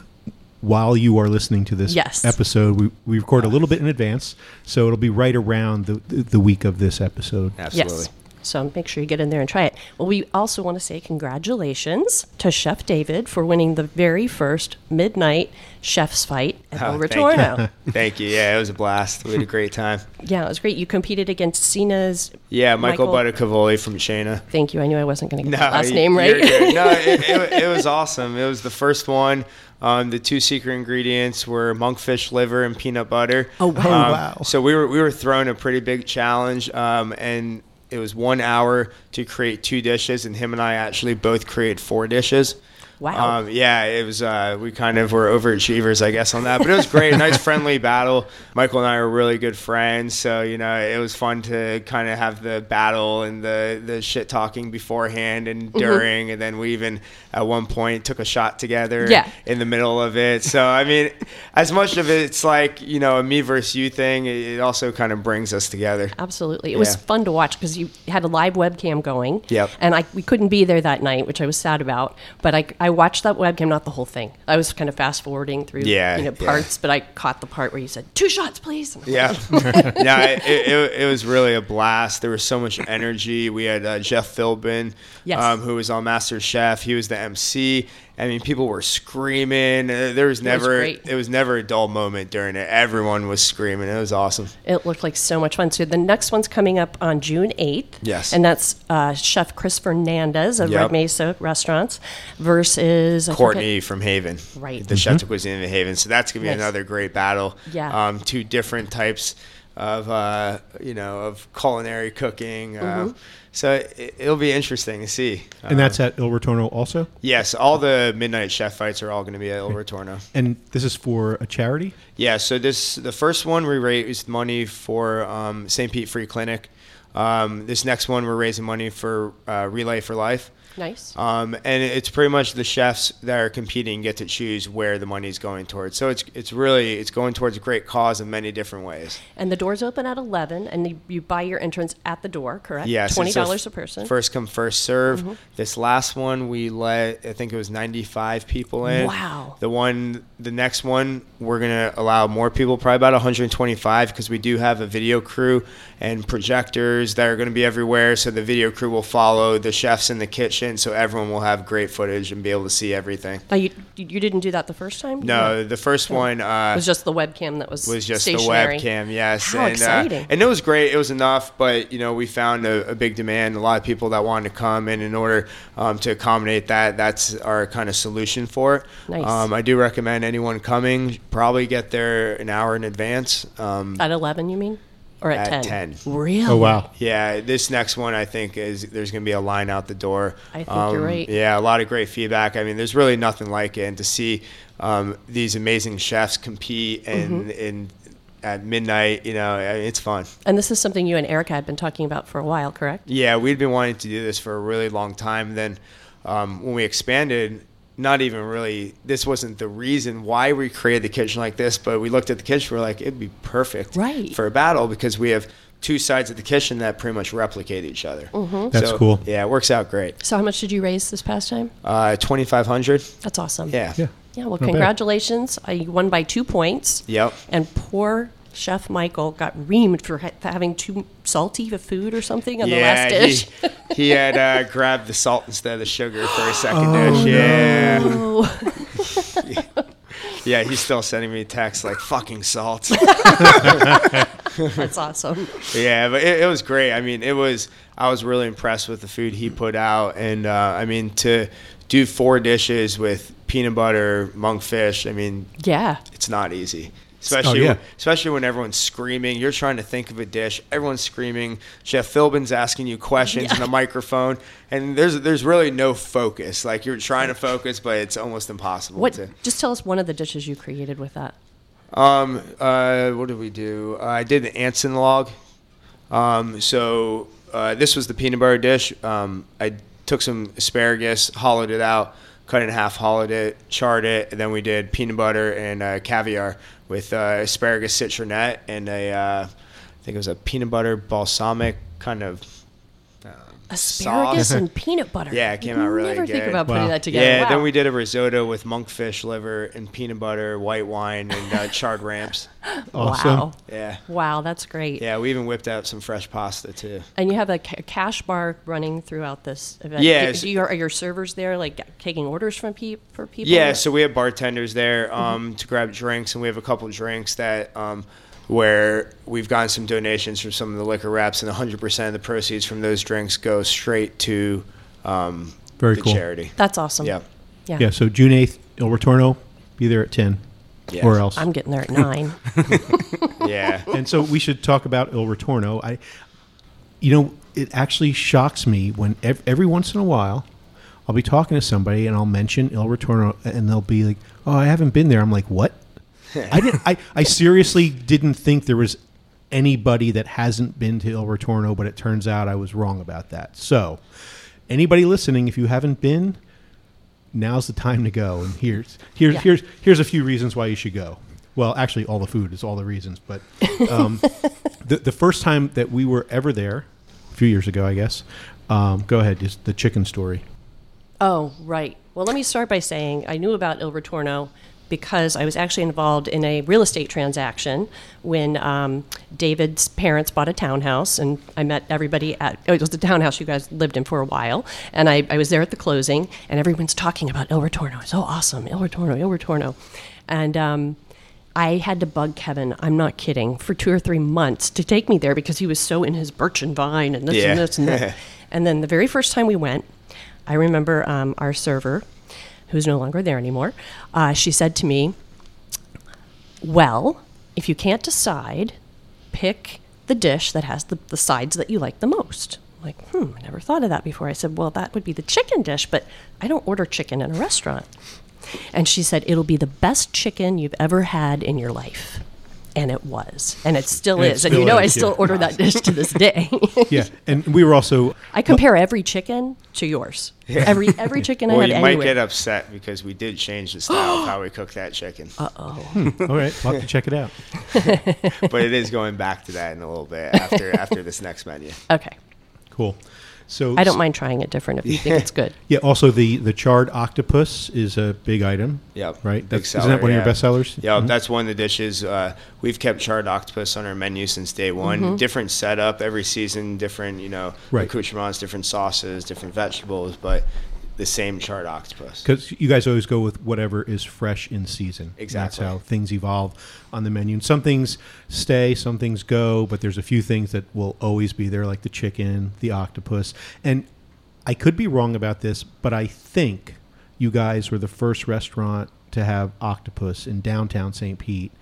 Speaker 1: while you are listening to this
Speaker 3: Yes.
Speaker 1: episode. We, we record a little bit in advance, so it'll be right around the the, the week of this episode.
Speaker 2: Absolutely.
Speaker 3: Yes. So make sure you get in there and try it. Well, we also want to say congratulations to Chef David for winning the very first midnight chef's fight at El
Speaker 2: Oh, thank you. Thank you. Yeah, it was a blast. We had a great time.
Speaker 3: yeah, it was great. You competed against Cena's.
Speaker 2: Yeah, Michael, Buttacavoli from Cena.
Speaker 3: Thank you. I knew I wasn't going to get
Speaker 2: No,
Speaker 3: the last name right.
Speaker 2: No, it, it, it was awesome. It was the first one. Um, the two secret ingredients were monkfish liver and peanut butter.
Speaker 3: Oh, wow.
Speaker 2: Um,
Speaker 1: Oh, wow.
Speaker 2: So we were we were throwing a pretty big challenge, um, and it was one hour to create two dishes, and him and I actually both created four dishes.
Speaker 3: Wow.
Speaker 2: Um, yeah, it was. Uh, we kind of were overachievers, I guess, on that. But it was great. nice, friendly battle. Michael and I were really good friends, so you know it was fun to kind of have the battle and the the shit talking beforehand and
Speaker 3: Mm-hmm.
Speaker 2: during, and then we even at one point took a shot together.
Speaker 3: Yeah.
Speaker 2: In the middle of it. So I mean, as much of it, it's like you know a me versus you thing. It also kind of brings us together.
Speaker 3: Absolutely. It was fun to watch because you had a live webcam going.
Speaker 2: Yep.
Speaker 3: And I we couldn't be there that night, which I was sad about. But I, I watched that webcam, not the whole thing. I was kind of fast forwarding through
Speaker 2: Yeah,
Speaker 3: you know,
Speaker 2: yeah.
Speaker 3: parts, but I caught the part where you said, two shots, please.
Speaker 2: Yeah. Yeah, it, it, it was really a blast. There was so much energy. We had uh, Jeff Philbin,
Speaker 3: Yes.
Speaker 2: um, who was on Master Chef. He was the MC. I mean, people were screaming. Uh, there was never
Speaker 3: great.
Speaker 2: it was never a dull moment during it. Everyone was screaming. It was awesome.
Speaker 3: It looked like so much fun. So the next one's coming up on June 8th.
Speaker 2: Yes.
Speaker 3: And that's uh, Chef Chris Fernandez of
Speaker 2: Yep.
Speaker 3: Red Mesa Restaurants versus I
Speaker 2: Courtney from Haven,
Speaker 3: Right.
Speaker 2: The chef was in the Haven, so that's gonna be
Speaker 3: Nice.
Speaker 2: another great battle.
Speaker 3: Yeah.
Speaker 2: um, two different types of uh, you know of culinary cooking. Uh,
Speaker 3: Mm-hmm.
Speaker 2: So it, it'll be interesting to see.
Speaker 1: And that's at El Retorno also.
Speaker 2: Yes, all the midnight chef fights are all going to be at El Retorno.
Speaker 1: And this is for a charity.
Speaker 2: Yeah, so this the first one we raised money for um, St. Pete Free Clinic. Um, this next one we're raising money for uh, Relay for Life.
Speaker 3: Nice.
Speaker 2: Um, and it's pretty much the chefs that are competing get to choose where the money is going towards. So it's it's really it's going towards a great cause in many different ways.
Speaker 3: And the doors open at 11, and you, you buy your entrance at the door, correct?
Speaker 2: Yes,
Speaker 3: $20 a
Speaker 2: f-
Speaker 3: person. Mm-hmm.
Speaker 2: First come, first serve. This last one we let I think it was 95 people in.
Speaker 3: Wow.
Speaker 2: The one, the next one, we're gonna allow more people, probably about 125, because we do have a video crew and projectors that are gonna be everywhere. So the video crew will follow the chefs in the kitchen, so everyone will have great footage and be able to see everything.
Speaker 3: Now, you, you didn't do that the first time?
Speaker 2: No, the first one uh,
Speaker 3: It was just the webcam that was
Speaker 2: was just
Speaker 3: stationary.
Speaker 2: the webcam, yes.
Speaker 3: How
Speaker 2: and,
Speaker 3: exciting.
Speaker 2: Uh, and it was great. It was enough, but you know, we found a, a big demand. A lot of people that wanted to come, and in order um, to accommodate that, that's our kind of solution for it.
Speaker 3: Nice.
Speaker 2: Um, I do recommend anyone coming probably get there an hour in advance. Um,
Speaker 3: At 11, you mean? Or at,
Speaker 2: At
Speaker 3: 10?
Speaker 2: 10.
Speaker 3: Really?
Speaker 1: Oh wow.
Speaker 2: yeah, this next one I think is there's going to be a line out the door.
Speaker 3: I think you're right.
Speaker 2: Yeah, a lot of great feedback. I mean, there's really nothing like it, and to see um, these amazing chefs compete and
Speaker 3: Mm-hmm.
Speaker 2: in at midnight, you know, it's fun.
Speaker 3: And this is something you and Erica had been talking about for a while, correct?
Speaker 2: Yeah, we'd been wanting to do this for a really long time. Then um, when we expanded, not even really, this wasn't the reason why we created the kitchen like this, but we looked at the kitchen, we're like, it'd be perfect
Speaker 3: Right.
Speaker 2: for a battle because we have two sides of the kitchen that pretty much replicate each other.
Speaker 3: Mm-hmm.
Speaker 1: That's
Speaker 2: So,
Speaker 1: cool.
Speaker 2: Yeah, it works out great.
Speaker 3: So, how much did you raise this past time?
Speaker 2: Uh, 2500
Speaker 3: That's awesome.
Speaker 2: Yeah.
Speaker 1: Yeah.
Speaker 3: Yeah, well,
Speaker 1: bad.
Speaker 3: congratulations. Uh, you won by two points.
Speaker 2: Yep.
Speaker 3: And poor Chef Michael got reamed for ha- having too salty of food or something on the last dish.
Speaker 2: he, he had uh, grabbed the salt instead of the sugar for a second
Speaker 1: Oh,
Speaker 2: dish. Yeah.
Speaker 3: Oh.
Speaker 2: Yeah, he's still sending me texts like fucking salt.
Speaker 3: That's awesome.
Speaker 2: yeah, but it, it was great. I mean, it was. I was really impressed with the food he put out, and uh, I mean to do four dishes with peanut butter, monkfish. I mean,
Speaker 3: Yeah.
Speaker 2: it's not easy. Especially,
Speaker 1: yeah.
Speaker 2: especially when everyone's screaming. You're trying to think of a dish. Everyone's screaming. Chef Philbin's asking you questions in a microphone, and there's there's really no focus. Like you're trying to focus, but it's almost impossible
Speaker 3: What?
Speaker 2: to.
Speaker 3: Just tell us one of the dishes you created with that.
Speaker 2: Um, uh, what did we do? Uh, I did the ants on a log. Um, so uh, this was the peanut butter dish. Um, I took some asparagus, hollowed it out, cut it in half, hollowed it, charred it, and then we did peanut butter and uh, caviar with uh, asparagus citronette and a, uh, I think it was a peanut butter balsamic kind of.
Speaker 3: Asparagus
Speaker 2: sauce.
Speaker 3: and peanut butter.
Speaker 2: Yeah, it came out really
Speaker 3: Never
Speaker 2: good.
Speaker 3: think about putting
Speaker 1: Wow.
Speaker 3: that together.
Speaker 2: Yeah,
Speaker 3: Wow.
Speaker 2: then we did a risotto with monkfish liver and peanut butter, white wine, and uh, charred ramps.
Speaker 1: Awesome.
Speaker 3: Wow.
Speaker 2: Yeah.
Speaker 3: Wow, that's great.
Speaker 2: Yeah, we even whipped out some fresh pasta too.
Speaker 3: And you have a ca- cash bar running throughout this event.
Speaker 2: Yeah,
Speaker 3: Do, do you, are your servers there, like taking orders from pe- for people?
Speaker 2: Yeah, so we have bartenders there um, to grab drinks, and we have a couple drinks that um, where we've gotten some donations from some of the liquor reps, and 100% of the proceeds from those drinks go straight to um,
Speaker 1: Very
Speaker 2: the
Speaker 1: cool.
Speaker 2: charity.
Speaker 3: That's awesome.
Speaker 2: Yeah.
Speaker 3: Yeah.
Speaker 1: Yeah, so June 8th, Il Ritorno, be there at 10
Speaker 2: Yeah.
Speaker 1: or else.
Speaker 3: I'm getting there at nine.
Speaker 2: Yeah.
Speaker 1: and so we should talk about Il Ritorno. I, you know, it actually shocks me when ev- every once in a while I'll be talking to somebody and I'll mention Il Ritorno and they'll be like, "Oh, I haven't been there." I'm like, "What?" I didn't. I, I seriously didn't think there was anybody that hasn't been to Il Ritorno, but it turns out I was wrong about that. So, anybody listening, if you haven't been, now's the time to go. And here's here's
Speaker 3: Yeah.
Speaker 1: here's here's a few reasons why you should go. Well, actually, all the food is all the reasons. But um, the the first time that we were ever there, a few years ago, I guess. Um, go ahead, just the chicken story.
Speaker 3: Oh, right. Well, let me start by saying I knew about Il Ritorno because I was actually involved in a real estate transaction when um, David's parents bought a townhouse, and I met everybody at oh, it was the townhouse you guys lived in for a while, and I, I was there at the closing, and everyone's talking about Il Ritorno. It's so awesome, Il Ritorno, Il Ritorno, and. Um, I had to bug Kevin, I'm not kidding, for two or three months to take me there because he was so in his Birch and Vine and this
Speaker 2: Yeah.
Speaker 3: and this and that. and then the very first time we went, I remember um, our server, who's no longer there anymore, uh, she said to me, Well, if you can't decide, pick the dish that has the, the sides that you like the most. I'm like, hmm, I never thought of that before. I said, Well, that would be the chicken dish, but I don't order chicken in a restaurant. And she said, It'll be the best chicken you've ever had in your life. And it was. And it still
Speaker 1: And it
Speaker 3: is. and
Speaker 1: still
Speaker 3: you know, I still
Speaker 1: yeah.
Speaker 3: order that dish to this day.
Speaker 1: Yeah, and we were also
Speaker 3: I compare every chicken to yours. Every every chicken
Speaker 2: well,
Speaker 3: I had.
Speaker 2: Well, you
Speaker 3: had
Speaker 2: might
Speaker 3: anywhere.
Speaker 2: get upset because we did change the style of how we cook that chicken.
Speaker 3: Uh oh.
Speaker 1: all right. We'll have to check it out.
Speaker 2: but it is going back to that in a little bit after after this next menu.
Speaker 3: Okay.
Speaker 1: Cool. So
Speaker 3: I don't mind trying it different if you think it's good.
Speaker 1: Yeah. Also, the the charred octopus is a big item.
Speaker 2: Yeah.
Speaker 1: Right.
Speaker 2: Big
Speaker 1: That's, isn't that one of your best sellers?
Speaker 2: Yeah,
Speaker 1: Mhm.
Speaker 2: that's one of the dishes. Uh, we've kept charred octopus on our menu since day one.
Speaker 3: Mm-hmm.
Speaker 2: Different setup every season, different you know
Speaker 1: Right.
Speaker 2: accoutrements, different sauces, different vegetables, but the same charred octopus.
Speaker 1: Because you guys always go with whatever is fresh in season.
Speaker 2: Exactly.
Speaker 1: That's how things evolve on the menu. And some things stay, some things go, but there's a few things that will always be there, like the chicken, the octopus. And I could be wrong about this, but I think you guys were the first restaurant to have octopus in downtown St. Pete.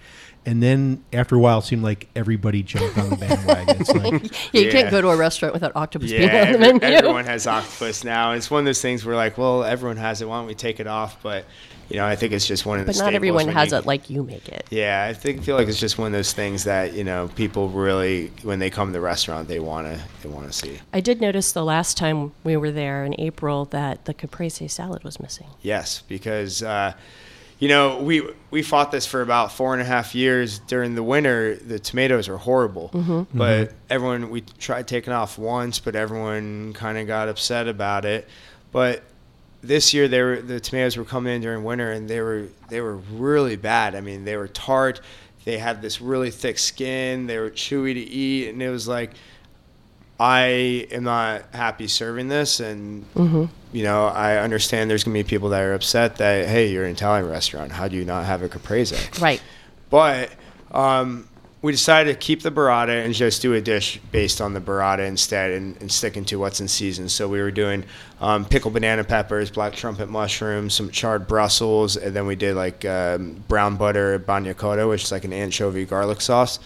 Speaker 1: And then after a while, it seemed like everybody jumped on the bandwagon. It's like,
Speaker 3: Yeah, you
Speaker 2: Yeah.
Speaker 3: can't go to a restaurant without octopus
Speaker 2: Yeah,
Speaker 3: being on the
Speaker 2: every-
Speaker 3: menu.
Speaker 2: everyone has octopus now. It's one of those things where like, well, everyone has it. Why don't we take it off? But you know, I think it's just one of the.
Speaker 3: but not everyone has
Speaker 2: you-
Speaker 3: it like you make it.
Speaker 2: Yeah, I think feel like it's just one of those things that you know people really when they come to the restaurant they want to they want to see.
Speaker 3: I did notice the last time we were there in April that the caprese salad was missing.
Speaker 2: Yes, because uh, you know we we fought this for about four and a half years. During the winter, the tomatoes are horrible,
Speaker 3: Mm-hmm.
Speaker 2: but everyone we tried taking off once, but everyone kind of got upset about it. But this year, they were the tomatoes were coming in during winter, and they were they were really bad. I mean, they were tart. They had this really thick skin. They were chewy to eat, and it was like I am not happy serving this, and
Speaker 3: Mhm.
Speaker 2: you know I understand there's gonna be people that are upset that hey, you're an Italian restaurant. How do you not have a caprese?
Speaker 3: Right.
Speaker 2: But um, we decided to keep the burrata and just do a dish based on the burrata instead and, and sticking to what's in season. So we were doing um, pickled banana peppers, black trumpet mushrooms, some charred Brussels, and then we did like um, brown butter bagna cauda, which is like an anchovy garlic sauce.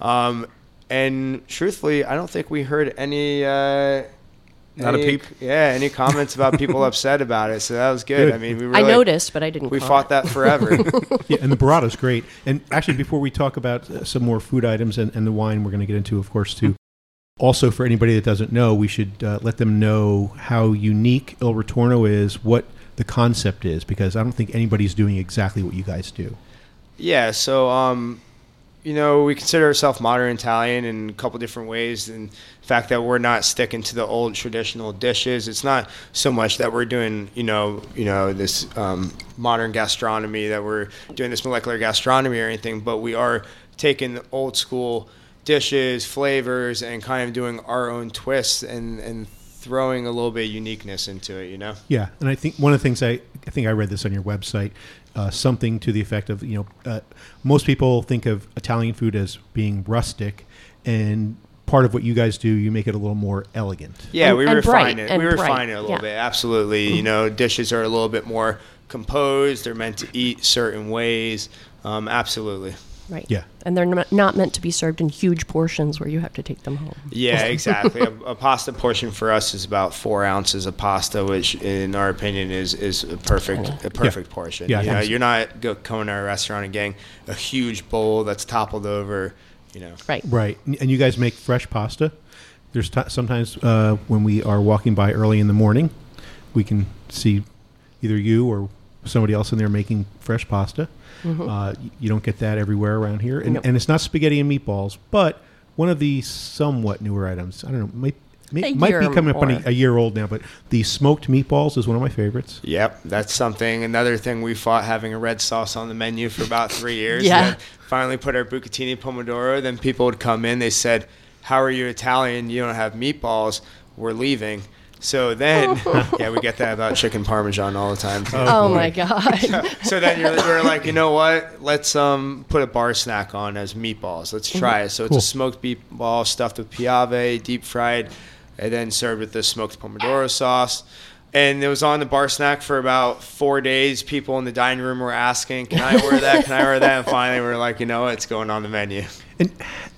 Speaker 2: Um, and truthfully, I don't think we heard any. Uh,
Speaker 7: Not a peep?
Speaker 2: Yeah, any comments about people upset about it. So that was good.
Speaker 1: Good.
Speaker 2: I mean, we
Speaker 3: I noticed, but I didn't
Speaker 2: We
Speaker 3: comment.
Speaker 2: fought that forever.
Speaker 1: yeah, and the burrata's great. And actually, before we talk about uh, some more food items and, and the wine, we're going to get into, of course, too. Also, for anybody that doesn't know, we should uh, let them know how unique Il Ritorno is, what the concept is, because I don't think anybody's doing exactly what you guys do.
Speaker 2: Yeah, so um, you know, we consider ourselves modern Italian in a couple different ways, and the fact that we're not sticking to the old traditional dishes. It's not so much that we're doing, you know, you know, this um, modern gastronomy that we're doing this molecular gastronomy or anything, but we are taking old school dishes, flavors, and kind of doing our own twists and and throwing a little bit of uniqueness into it. You know.
Speaker 1: Yeah, and I think one of the things I, I think I read this on your website, uh, something to the effect of you know, uh, most people think of Italian food as being rustic, and part of what you guys do, you make it a little more elegant.
Speaker 2: Yeah,
Speaker 3: And-
Speaker 2: we
Speaker 3: and
Speaker 2: refine
Speaker 3: bright,
Speaker 2: it.
Speaker 3: and
Speaker 2: We refine
Speaker 3: bright,
Speaker 2: it a little
Speaker 3: yeah.
Speaker 2: bit. Absolutely. You know, dishes are a little bit more composed. They're meant to eat certain ways. Um, absolutely.
Speaker 3: Right.
Speaker 1: Yeah.
Speaker 3: And they're n- not meant to be served in huge portions where you have to take them home.
Speaker 2: Yeah, exactly. a, a pasta portion for us is about four ounces of pasta, which, in our opinion, is is a perfect a perfect portion.
Speaker 1: Yeah,
Speaker 2: you know,
Speaker 1: so.
Speaker 2: you're not go, coming to a restaurant and getting a huge bowl that's toppled over. You know.
Speaker 3: Right.
Speaker 1: Right, and you guys make fresh pasta. There's t- sometimes uh, when we are walking by early in the morning, we can see either you or somebody else in there making fresh pasta.
Speaker 3: Mhm.
Speaker 1: Uh, you don't get that everywhere around here, and,
Speaker 3: Nope.
Speaker 1: and it's not spaghetti and meatballs, but one of the somewhat newer items. I don't know, might, may, might be
Speaker 3: year
Speaker 1: coming up on a, a year old now, but the smoked meatballs is one of my favorites.
Speaker 2: Yep, that's something. Another thing we fought having a red sauce on the menu for about three years.
Speaker 3: Yeah.
Speaker 2: Finally put our bucatini pomodoro. Then people would come in. They said, "How are you Italian? You don't have meatballs. We're leaving." So then, yeah, we get that about chicken parmesan all the time. too.
Speaker 3: Oh, my God.
Speaker 2: so then you're, we're like, you know what? Let's um put a bar snack on as meatballs. Let's try it. So it's
Speaker 1: Cool.
Speaker 2: a smoked meatball stuffed with piave, deep fried, and then served with the smoked pomodoro sauce. And it was on the bar snack for about four days. People in the dining room were asking, "Can I order that? Can I order that?" And finally, we are like, "You know, what? it's going on the menu."
Speaker 1: And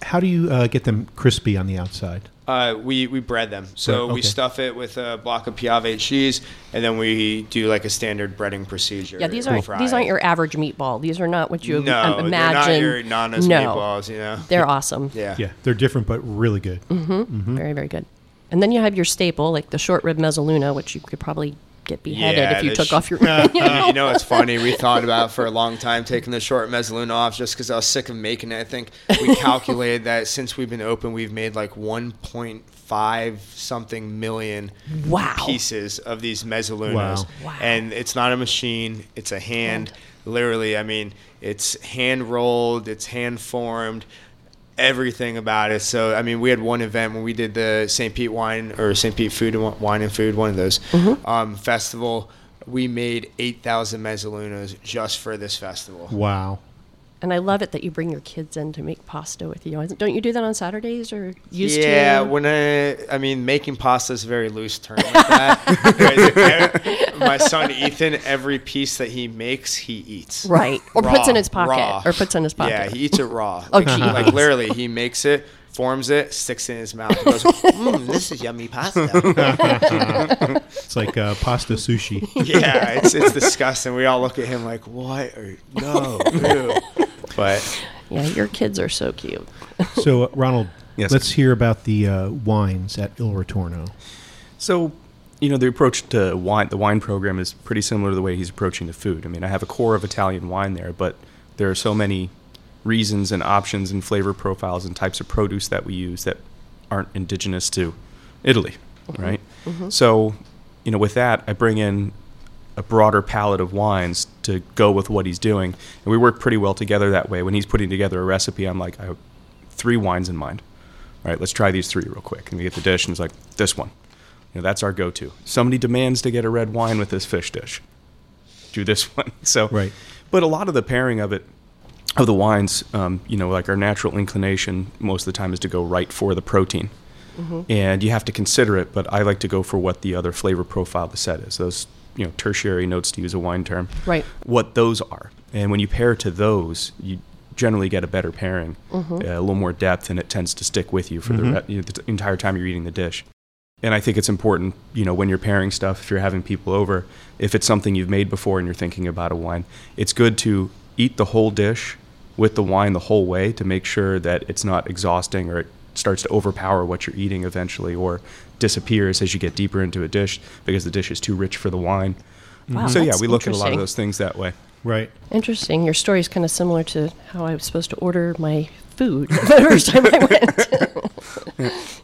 Speaker 1: how do you uh, get them crispy on the outside?
Speaker 2: Uh, we we bread them, so
Speaker 1: Right,
Speaker 2: we stuff it with a block of piave cheese, and then we do like a standard breading procedure.
Speaker 3: Yeah, these aren't these aren't your average meatball. These are not what you
Speaker 2: No,
Speaker 3: um,
Speaker 2: they're
Speaker 3: imagine.
Speaker 2: not your Nana's
Speaker 3: no,
Speaker 2: meatballs, you know?
Speaker 3: they're awesome.
Speaker 2: Yeah.
Speaker 1: Yeah, they're different but really good.
Speaker 3: Mm-hmm. Very very good. And then you have your staple, like the short rib mezzaluna, which you could probably get beheaded if you took
Speaker 2: sh-
Speaker 3: off your.
Speaker 2: you know, it's funny. We thought about for a long time taking the short mezzaluna off just because I was sick of making it. I think we calculated that since we've been open, we've made like 1.5 something million
Speaker 3: Wow.
Speaker 2: pieces of these mezzalunas.
Speaker 1: Wow.
Speaker 3: Wow.
Speaker 2: And it's not a machine; it's a hand. Literally, I mean, it's hand rolled, it's hand formed. Everything about it. So, I mean, we had one event when we did the St. Pete Wine or St. Pete Food and Wine and Food, one of those um, festival. We made 8,000 mezzalunas just for this festival.
Speaker 1: Wow.
Speaker 3: And I love it that you bring your kids in to make pasta with you. Don't you do that on Saturdays or used
Speaker 2: yeah,
Speaker 3: to?
Speaker 2: Yeah, when I, I mean, making pasta is a very loose term like that. My son Ethan, every piece that he makes, he eats.
Speaker 3: Right. Or puts in his pocket.
Speaker 2: raw.
Speaker 3: Or puts in his pocket.
Speaker 2: Yeah, he eats it raw.
Speaker 3: Oh,
Speaker 2: like,
Speaker 3: geez.
Speaker 2: like literally, he makes it, forms it, sticks it in his mouth, and goes, "Mmm, this is yummy pasta."
Speaker 1: It's like uh, pasta sushi.
Speaker 2: yeah, it's it's disgusting. We all look at him like, "What? Or, no, ew." But
Speaker 3: Yeah, your kids are so cute.
Speaker 1: So, uh, Ronald,
Speaker 7: Yes.
Speaker 1: let's hear about the uh, wines at Il Ritorno.
Speaker 7: So, you know, the approach to wine, the wine program is pretty similar to the way he's approaching the food. I mean, I have a core of Italian wine there, but there are so many reasons and options and flavor profiles and types of produce that we use that aren't indigenous to Italy, right? So, you know, with that, I bring in a broader palette of wines to go with what he's doing, and we work pretty well together that way. When he's putting together a recipe, I'm like, I have three wines in mind. All right, let's try these three real quick. And we get the dish, and it's like, this one. You know, that's our go to. Somebody demands to get a red wine with this fish dish. Do this one. So,
Speaker 1: Right.
Speaker 7: But a lot of the pairing of it, of the wines, um, you know, like our natural inclination most of the time is to go right for the protein. And you have to consider it, but I like to go for what the other flavor profile of the set is. Those, you know, tertiary notes, to use a wine term.
Speaker 3: Right.
Speaker 7: What those are. And when you pair to those, you generally get a better pairing,
Speaker 3: Mm-hmm.
Speaker 7: uh, a little more depth, and it tends to stick with you for the, re- you know, the entire time you're eating the dish. And I think it's important, you know, when you're pairing stuff, if you're having people over, if it's something you've made before and you're thinking about a wine, it's good to eat the whole dish with the wine the whole way to make sure that it's not exhausting or it starts to overpower what you're eating eventually or disappears as you get deeper into a dish because the dish is too rich for the wine.
Speaker 3: Wow,
Speaker 7: so yeah, we look at a lot of those things that way.
Speaker 1: Right.
Speaker 3: Interesting. Your story is kind of similar to how I was supposed to order my food the first time I went.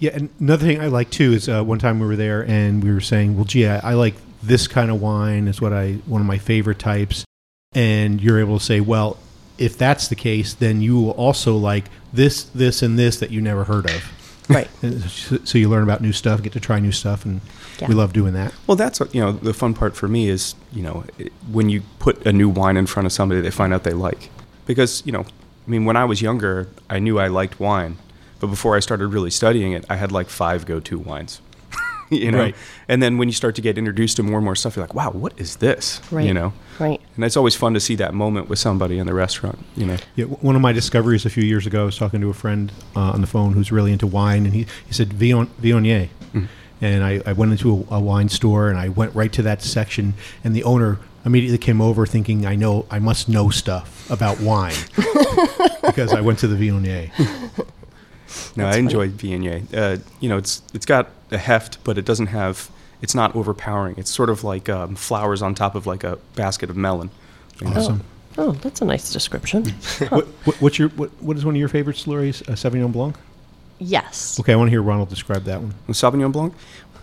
Speaker 1: Yeah, and another thing I like too is uh, one time we were there and we were saying, "Well, gee, I, I like this kind of wine is what I one of my favorite types," and you're able to say, "Well, if that's the case, then you will also like this, this, and this that you never heard of."
Speaker 3: Right.
Speaker 1: So so you learn about new stuff, get to try new stuff, and
Speaker 3: Yeah.
Speaker 1: we love doing that.
Speaker 7: Well, that's what, you know the fun part for me is you know it, when you put a new wine in front of somebody they find out they like because you know I mean when I was younger I knew I liked wine, but before I started really studying it I had like five go-to wines, you know,
Speaker 1: Right.
Speaker 7: and then when you start to get introduced to more and more stuff you're like wow what is this
Speaker 3: Right.
Speaker 7: you know
Speaker 3: Right.
Speaker 7: and it's always fun to see that moment with somebody in the restaurant you know
Speaker 1: Yeah, one of my discoveries a few years ago, I was talking to a friend uh, on the phone who's really into wine, and he, he said Vion, Viognier. And I, I went into a, a wine store and I went right to that section, and the owner immediately came over thinking, I know, I must know stuff about wine because I went to the Viognier.
Speaker 7: No, I enjoy Viognier. Uh, you know, it's it's got a heft, but it doesn't have. It's not overpowering. It's sort of like um, flowers on top of like a basket of melon. you know?
Speaker 1: Awesome.
Speaker 3: Oh, that's a nice description.
Speaker 1: what, what, what's your what, what is one of your favorite slurries? A Sauvignon Blanc.
Speaker 3: Yes.
Speaker 1: Okay, I want to hear Ronald describe that one.
Speaker 7: With Sauvignon Blanc.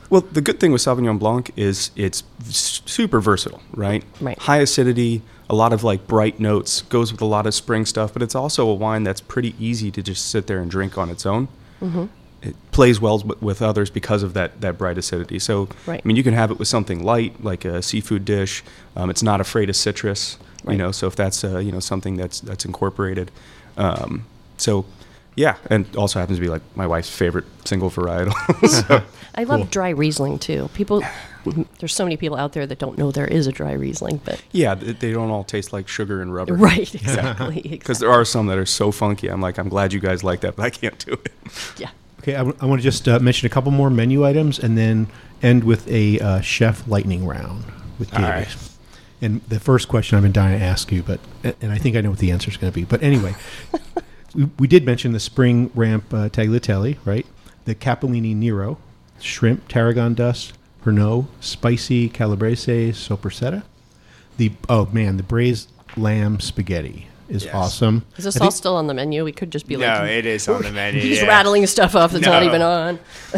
Speaker 7: Well, the good thing with Sauvignon Blanc is it's super versatile, right?
Speaker 3: Right.
Speaker 7: High acidity, a lot of like bright notes, goes with a lot of spring stuff, but it's also a wine that's pretty easy to just sit there and drink on its own.
Speaker 3: Mm-hmm.
Speaker 7: It plays well with others because of that, that bright acidity. So,
Speaker 3: Right.
Speaker 7: I mean, you can have it with something light, like a seafood dish. Um, it's not afraid of citrus,
Speaker 3: Right.
Speaker 7: you know. So if that's uh, you know something that's that's incorporated, um, so yeah, and also happens to be like my wife's favorite single varietal. so,
Speaker 3: I love
Speaker 1: Cool.
Speaker 3: dry Riesling too. People, there's so many people out there that don't know there is a dry Riesling, but
Speaker 7: Yeah, they don't all taste like sugar and rubber.
Speaker 3: right, exactly,
Speaker 7: Because
Speaker 3: exactly.
Speaker 7: there are some that are so funky. I'm like, I'm glad you guys like that, but I can't do it.
Speaker 3: Yeah.
Speaker 1: Okay, I, w- I want to just uh, mention a couple more menu items and then end with a uh, chef lightning round with
Speaker 2: All
Speaker 1: David.
Speaker 2: right.
Speaker 1: And the first question I've been dying to ask you, but and I think I know what the answer is going to be. But anyway, we, we did mention the spring ramp uh, tagliatelle, right? The capellini nero, shrimp tarragon dust, Pernod, spicy calabrese soppressata. The oh man, the braised lamb spaghetti is
Speaker 2: Yes.
Speaker 1: awesome.
Speaker 3: Is this
Speaker 1: I
Speaker 3: all
Speaker 1: think-
Speaker 3: still on the menu? We could just be
Speaker 2: No,
Speaker 3: like,
Speaker 2: it is on the menu.
Speaker 3: he's
Speaker 2: yeah.
Speaker 3: rattling stuff off that's not even on.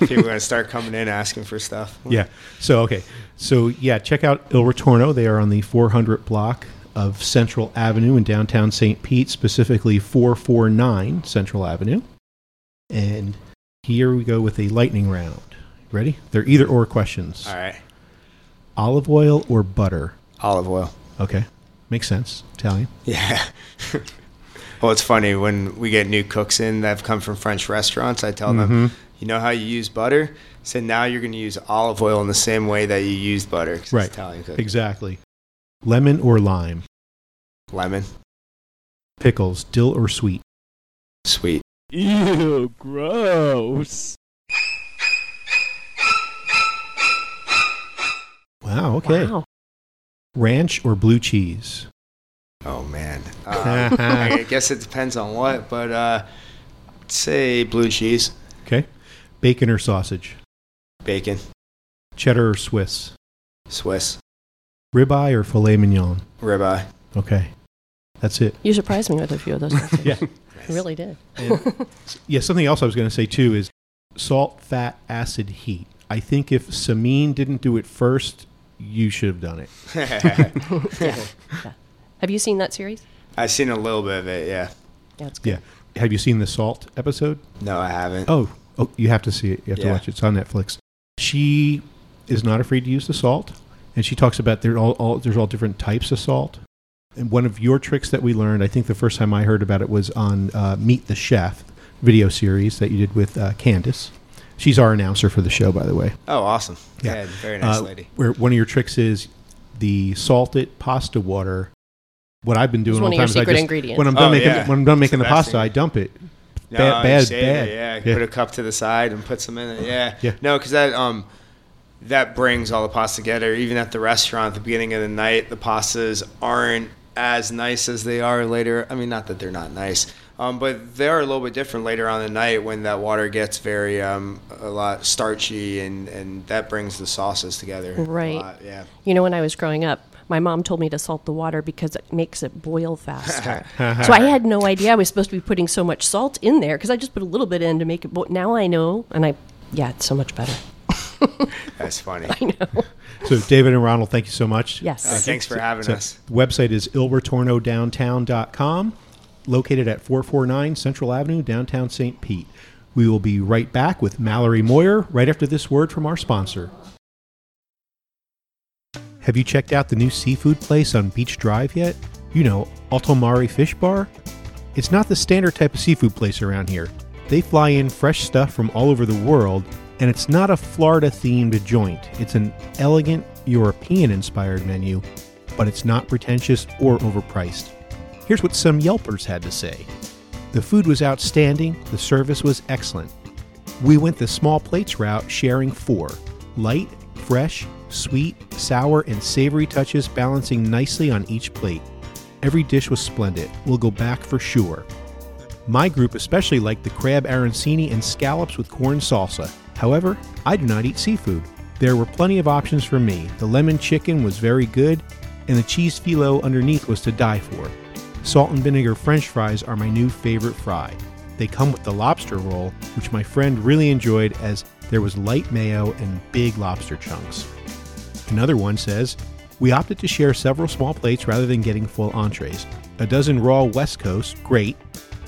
Speaker 2: People are gonna start coming in asking for stuff.
Speaker 1: Yeah. So okay. So yeah, check out Il Ritorno. They are on the 400 block of Central Avenue in downtown St. Pete, specifically 449 Central Avenue. And here we go with a lightning round. Ready? They're either or questions.
Speaker 2: All right.
Speaker 1: Olive oil or butter?
Speaker 2: Olive oil.
Speaker 1: Okay. Makes sense. Italian.
Speaker 2: Yeah. well, it's funny when we get new cooks in that have come from French restaurants. I tell them, mm-hmm. you know how you use butter. So now you're going to use olive oil in the same way that you used butter. 'cause it's
Speaker 1: Right.
Speaker 2: Italian cooking.
Speaker 1: Exactly. Lemon or lime?
Speaker 2: Lemon,
Speaker 1: Pickles, dill or sweet?
Speaker 2: sweet.
Speaker 5: Ew, gross.
Speaker 1: Wow. Okay.
Speaker 3: Wow.
Speaker 1: Ranch or blue cheese?
Speaker 2: Oh man. Uh, I guess it depends on what, but uh, say blue cheese,
Speaker 1: Okay. Bacon or sausage?
Speaker 2: bacon,
Speaker 1: Cheddar or Swiss?
Speaker 2: Swiss,
Speaker 1: Ribeye or filet mignon?
Speaker 2: ribeye.
Speaker 1: Okay. That's it.
Speaker 3: You surprised me with a few of those.
Speaker 1: Yeah.
Speaker 3: You really did.
Speaker 1: yeah, something else I was going to say too is salt, fat, acid, heat. I think if Samin didn't do it first, you should have done it.
Speaker 3: Have you seen that series?
Speaker 2: I've seen a little bit of it. Yeah.
Speaker 3: Yeah, it's good.
Speaker 1: Yeah. have you seen the Salt episode?
Speaker 2: No, I haven't.
Speaker 1: Oh, oh, you have to see it. You have to watch it. It's on Netflix. She is not afraid to use the salt, and she talks about there all, all there's all different types of salt. And one of your tricks that we learned, I think the first time I heard about it was on uh, Meet the Chef video series that you did with uh, Candace. She's our announcer for the show, by the way.
Speaker 2: Oh, awesome.
Speaker 1: Yeah.
Speaker 2: Yeah, very nice
Speaker 1: Uh,
Speaker 2: lady.
Speaker 1: Where one of your tricks is the salted pasta water. What I've been doing
Speaker 3: It's
Speaker 1: all
Speaker 3: one
Speaker 1: the
Speaker 3: of your
Speaker 1: time is I
Speaker 3: secret
Speaker 1: just
Speaker 3: ingredients.
Speaker 1: when I'm done
Speaker 2: Oh,
Speaker 1: making
Speaker 2: yeah.
Speaker 1: when I'm done making
Speaker 2: the
Speaker 1: the,
Speaker 2: best
Speaker 1: pasta, I dump it.
Speaker 2: No,
Speaker 1: bad,
Speaker 2: you
Speaker 1: bad, bad.
Speaker 2: It, yeah, put a cup to the side and put some in it. Yeah,
Speaker 1: Yeah.
Speaker 2: No, because that um, that brings all the pasta together. Even at the restaurant, at the beginning of the night, the pastas aren't as nice as they are later. I mean, not that they're not nice, um, but they are a little bit different later on in the night when that water gets very um, a lot starchy and and that brings the sauces together. a
Speaker 3: Right.
Speaker 2: lot, yeah.
Speaker 3: You know, when I was growing up, my mom told me to salt the water because it makes it boil faster. so I had no idea I was supposed to be putting so much salt in there because I just put a little bit in to make it boil. Now I know, and I, yeah, it's so much better.
Speaker 2: That's funny.
Speaker 3: I know.
Speaker 1: So, David and Ronald, thank you so much.
Speaker 3: Yes.
Speaker 2: Uh, thanks for having
Speaker 1: So,
Speaker 2: us.
Speaker 1: The website is ilritornodowntown.com, located at 449 Central Avenue, downtown St. Pete. We will be right back with Mallory Moyer right after this word from our sponsor. Have you checked out the new seafood place on Beach Drive yet? You know, Altomari Fish Bar? It's not the standard type of seafood place around here. They fly in fresh stuff from all over the world, and it's not a Florida themed joint. It's an elegant, European inspired menu, but it's not pretentious or overpriced. Here's what some Yelpers had to say The food was outstanding, the service was excellent. We went the small plates route, sharing four light, fresh, sweet, sour, and savory touches balancing nicely on each plate. Every dish was splendid. We'll go back for sure. My group especially liked the crab arancini and scallops with corn salsa. However, I do not eat seafood. There were plenty of options for me. The lemon chicken was very good, and the cheese filo underneath was to die for. Salt and vinegar french fries are my new favorite fry. They come with the lobster roll, which my friend really enjoyed as there was light mayo and big lobster chunks. Another one says, We opted to share several small plates rather than getting full entrees. A dozen raw West Coast, great.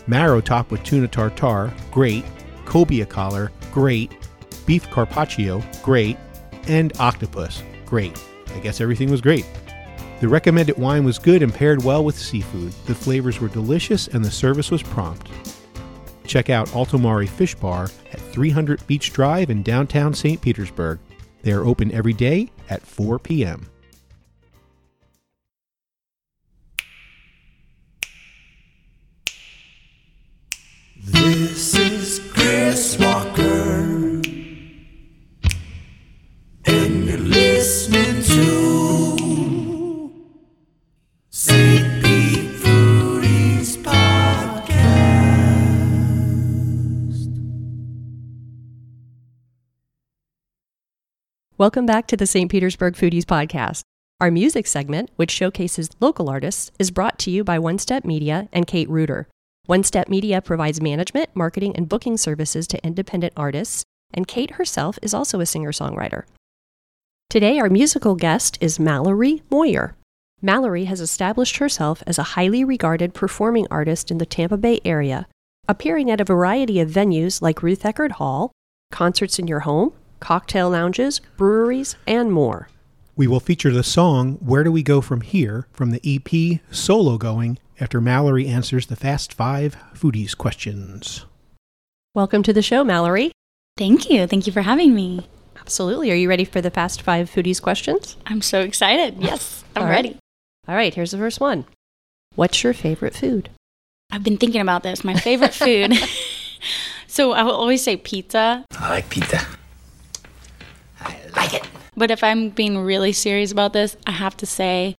Speaker 1: Marrow topped with tuna tartare, great. Cobia collar, great. Beef carpaccio, great. And octopus, great. I guess everything was great. The recommended wine was good and paired well with seafood. The flavors were delicious and the service was prompt. Check out Altomari Fish Bar at 300 Beach Drive in downtown St. Petersburg. They are open every day at 4 p.m.
Speaker 8: This is Chris Walker,
Speaker 3: Welcome back to the St. Petersburg Foodies Podcast. Our music segment, which showcases local artists, is brought to you by One Step Media and Kate Reuter. One Step Media provides management, marketing, and booking services to independent artists, and Kate herself is also a singer songwriter. Today, our musical guest is Mallory Moyer. Mallory has established herself as a highly regarded performing artist in the Tampa Bay area, appearing at a variety of venues like Ruth Eckerd Hall, concerts in your home, cocktail lounges, breweries, and more.
Speaker 1: We will feature the song Where Do We Go From Here from the EP Solo Going after Mallory answers the Fast Five Foodies questions.
Speaker 3: Welcome to the show, Mallory.
Speaker 11: Thank you. Thank you for having me.
Speaker 3: Absolutely. Are you ready for the Fast Five Foodies questions?
Speaker 11: I'm so excited. Yes, I'm
Speaker 3: All right.
Speaker 11: ready.
Speaker 3: All right, here's the first one. What's your favorite food?
Speaker 11: I've been thinking about this. My favorite food. so I will always say pizza,
Speaker 10: I like pizza. I like it.
Speaker 11: but if I'm being really serious about this, I have to say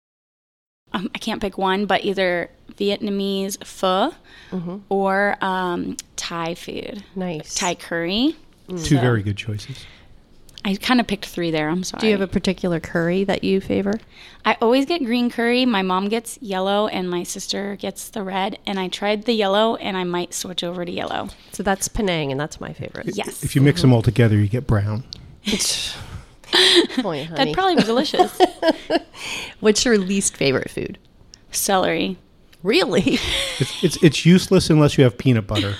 Speaker 11: um, I can't pick one, but either Vietnamese pho
Speaker 3: Mm-hmm.
Speaker 11: or um, Thai food,
Speaker 3: Nice.
Speaker 11: Thai curry.
Speaker 1: Two
Speaker 11: So-
Speaker 1: very good choices.
Speaker 11: I kind of picked three there. I'm sorry.
Speaker 3: Do you have a particular curry that you favor?
Speaker 11: I always get green curry. My mom gets yellow, and my sister gets the red. And I tried the yellow, and I might switch over to yellow.
Speaker 3: So that's Penang, and that's my favorite.
Speaker 11: Yes.
Speaker 1: If you mix them all together, you get brown.
Speaker 3: Boy, honey.
Speaker 11: That'd probably be delicious.
Speaker 3: What's your least favorite food?
Speaker 11: Celery.
Speaker 3: Really?
Speaker 1: It's, it's it's useless unless you have peanut butter.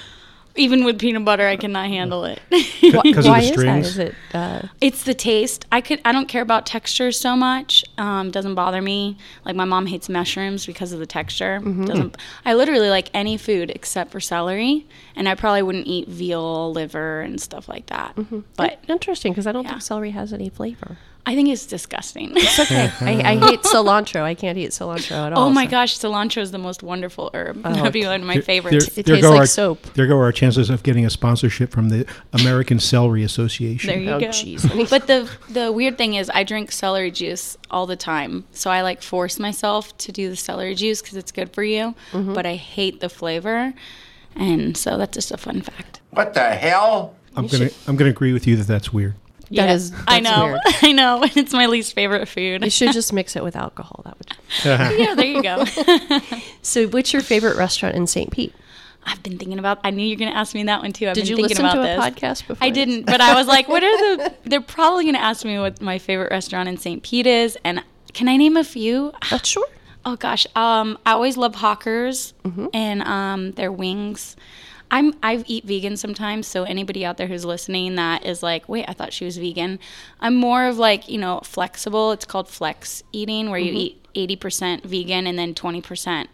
Speaker 11: Even with peanut butter, I cannot handle it.
Speaker 1: Because of
Speaker 3: Why
Speaker 1: the
Speaker 3: is that? Is it? Uh,
Speaker 11: It's the taste. I could. I don't care about texture so much. Um, doesn't bother me. Like my mom hates mushrooms because of the texture.
Speaker 3: Mm-hmm.
Speaker 11: Doesn't. I literally like any food except for celery, and I probably wouldn't eat veal liver and stuff like that.
Speaker 3: Mm-hmm.
Speaker 11: But
Speaker 3: interesting because I don't
Speaker 11: Yeah.
Speaker 3: think celery has any flavor.
Speaker 11: I think it's disgusting.
Speaker 3: It's okay. I, I hate cilantro. I can't eat cilantro at all.
Speaker 11: oh my
Speaker 3: so-
Speaker 11: gosh, cilantro is the most wonderful herb.
Speaker 3: Oh,
Speaker 11: That'd be one of my
Speaker 1: There-
Speaker 11: favorites.
Speaker 1: there-
Speaker 3: It
Speaker 1: there
Speaker 3: tastes like
Speaker 1: our,
Speaker 3: soap.
Speaker 1: There go our chances of getting a sponsorship from the American Celery Association.
Speaker 11: There you
Speaker 3: Oh,
Speaker 11: go.
Speaker 3: jeez.
Speaker 11: but the the weird thing is, I drink celery juice all the time. So I like force myself to do the celery juice because it's good for you.
Speaker 3: Mm-hmm.
Speaker 11: But I hate the flavor, and so that's just a fun fact.
Speaker 8: What the hell?
Speaker 1: I'm gonna I'm gonna agree with you that that's weird.
Speaker 3: That is-
Speaker 11: I know,
Speaker 3: weird.
Speaker 11: I know. It's my least favorite food.
Speaker 3: You should just mix it with alcohol. That would.
Speaker 11: yeah, there you go.
Speaker 3: So, what's your favorite restaurant in St. Pete?
Speaker 11: I've been thinking about. I knew you were going to ask me that one too. I've
Speaker 3: Did
Speaker 11: been
Speaker 3: you
Speaker 11: thinking
Speaker 3: listen
Speaker 11: about
Speaker 3: to a
Speaker 11: this.
Speaker 3: podcast before?
Speaker 11: I didn't, but I was like, "What are the?" They're probably going to ask me what my favorite restaurant in St. Pete is, and can I name a few?
Speaker 3: Uh, sure.
Speaker 11: Oh gosh, um, I always love Hawkers
Speaker 3: Mm-hmm.
Speaker 11: and um, their wings. I'm I eat vegan sometimes, so anybody out there who's listening that is like, wait, I thought she was vegan. I'm more of like you know flexible. It's called flex eating, where
Speaker 3: Mm-hmm.
Speaker 11: you eat eighty percent vegan and then twenty percent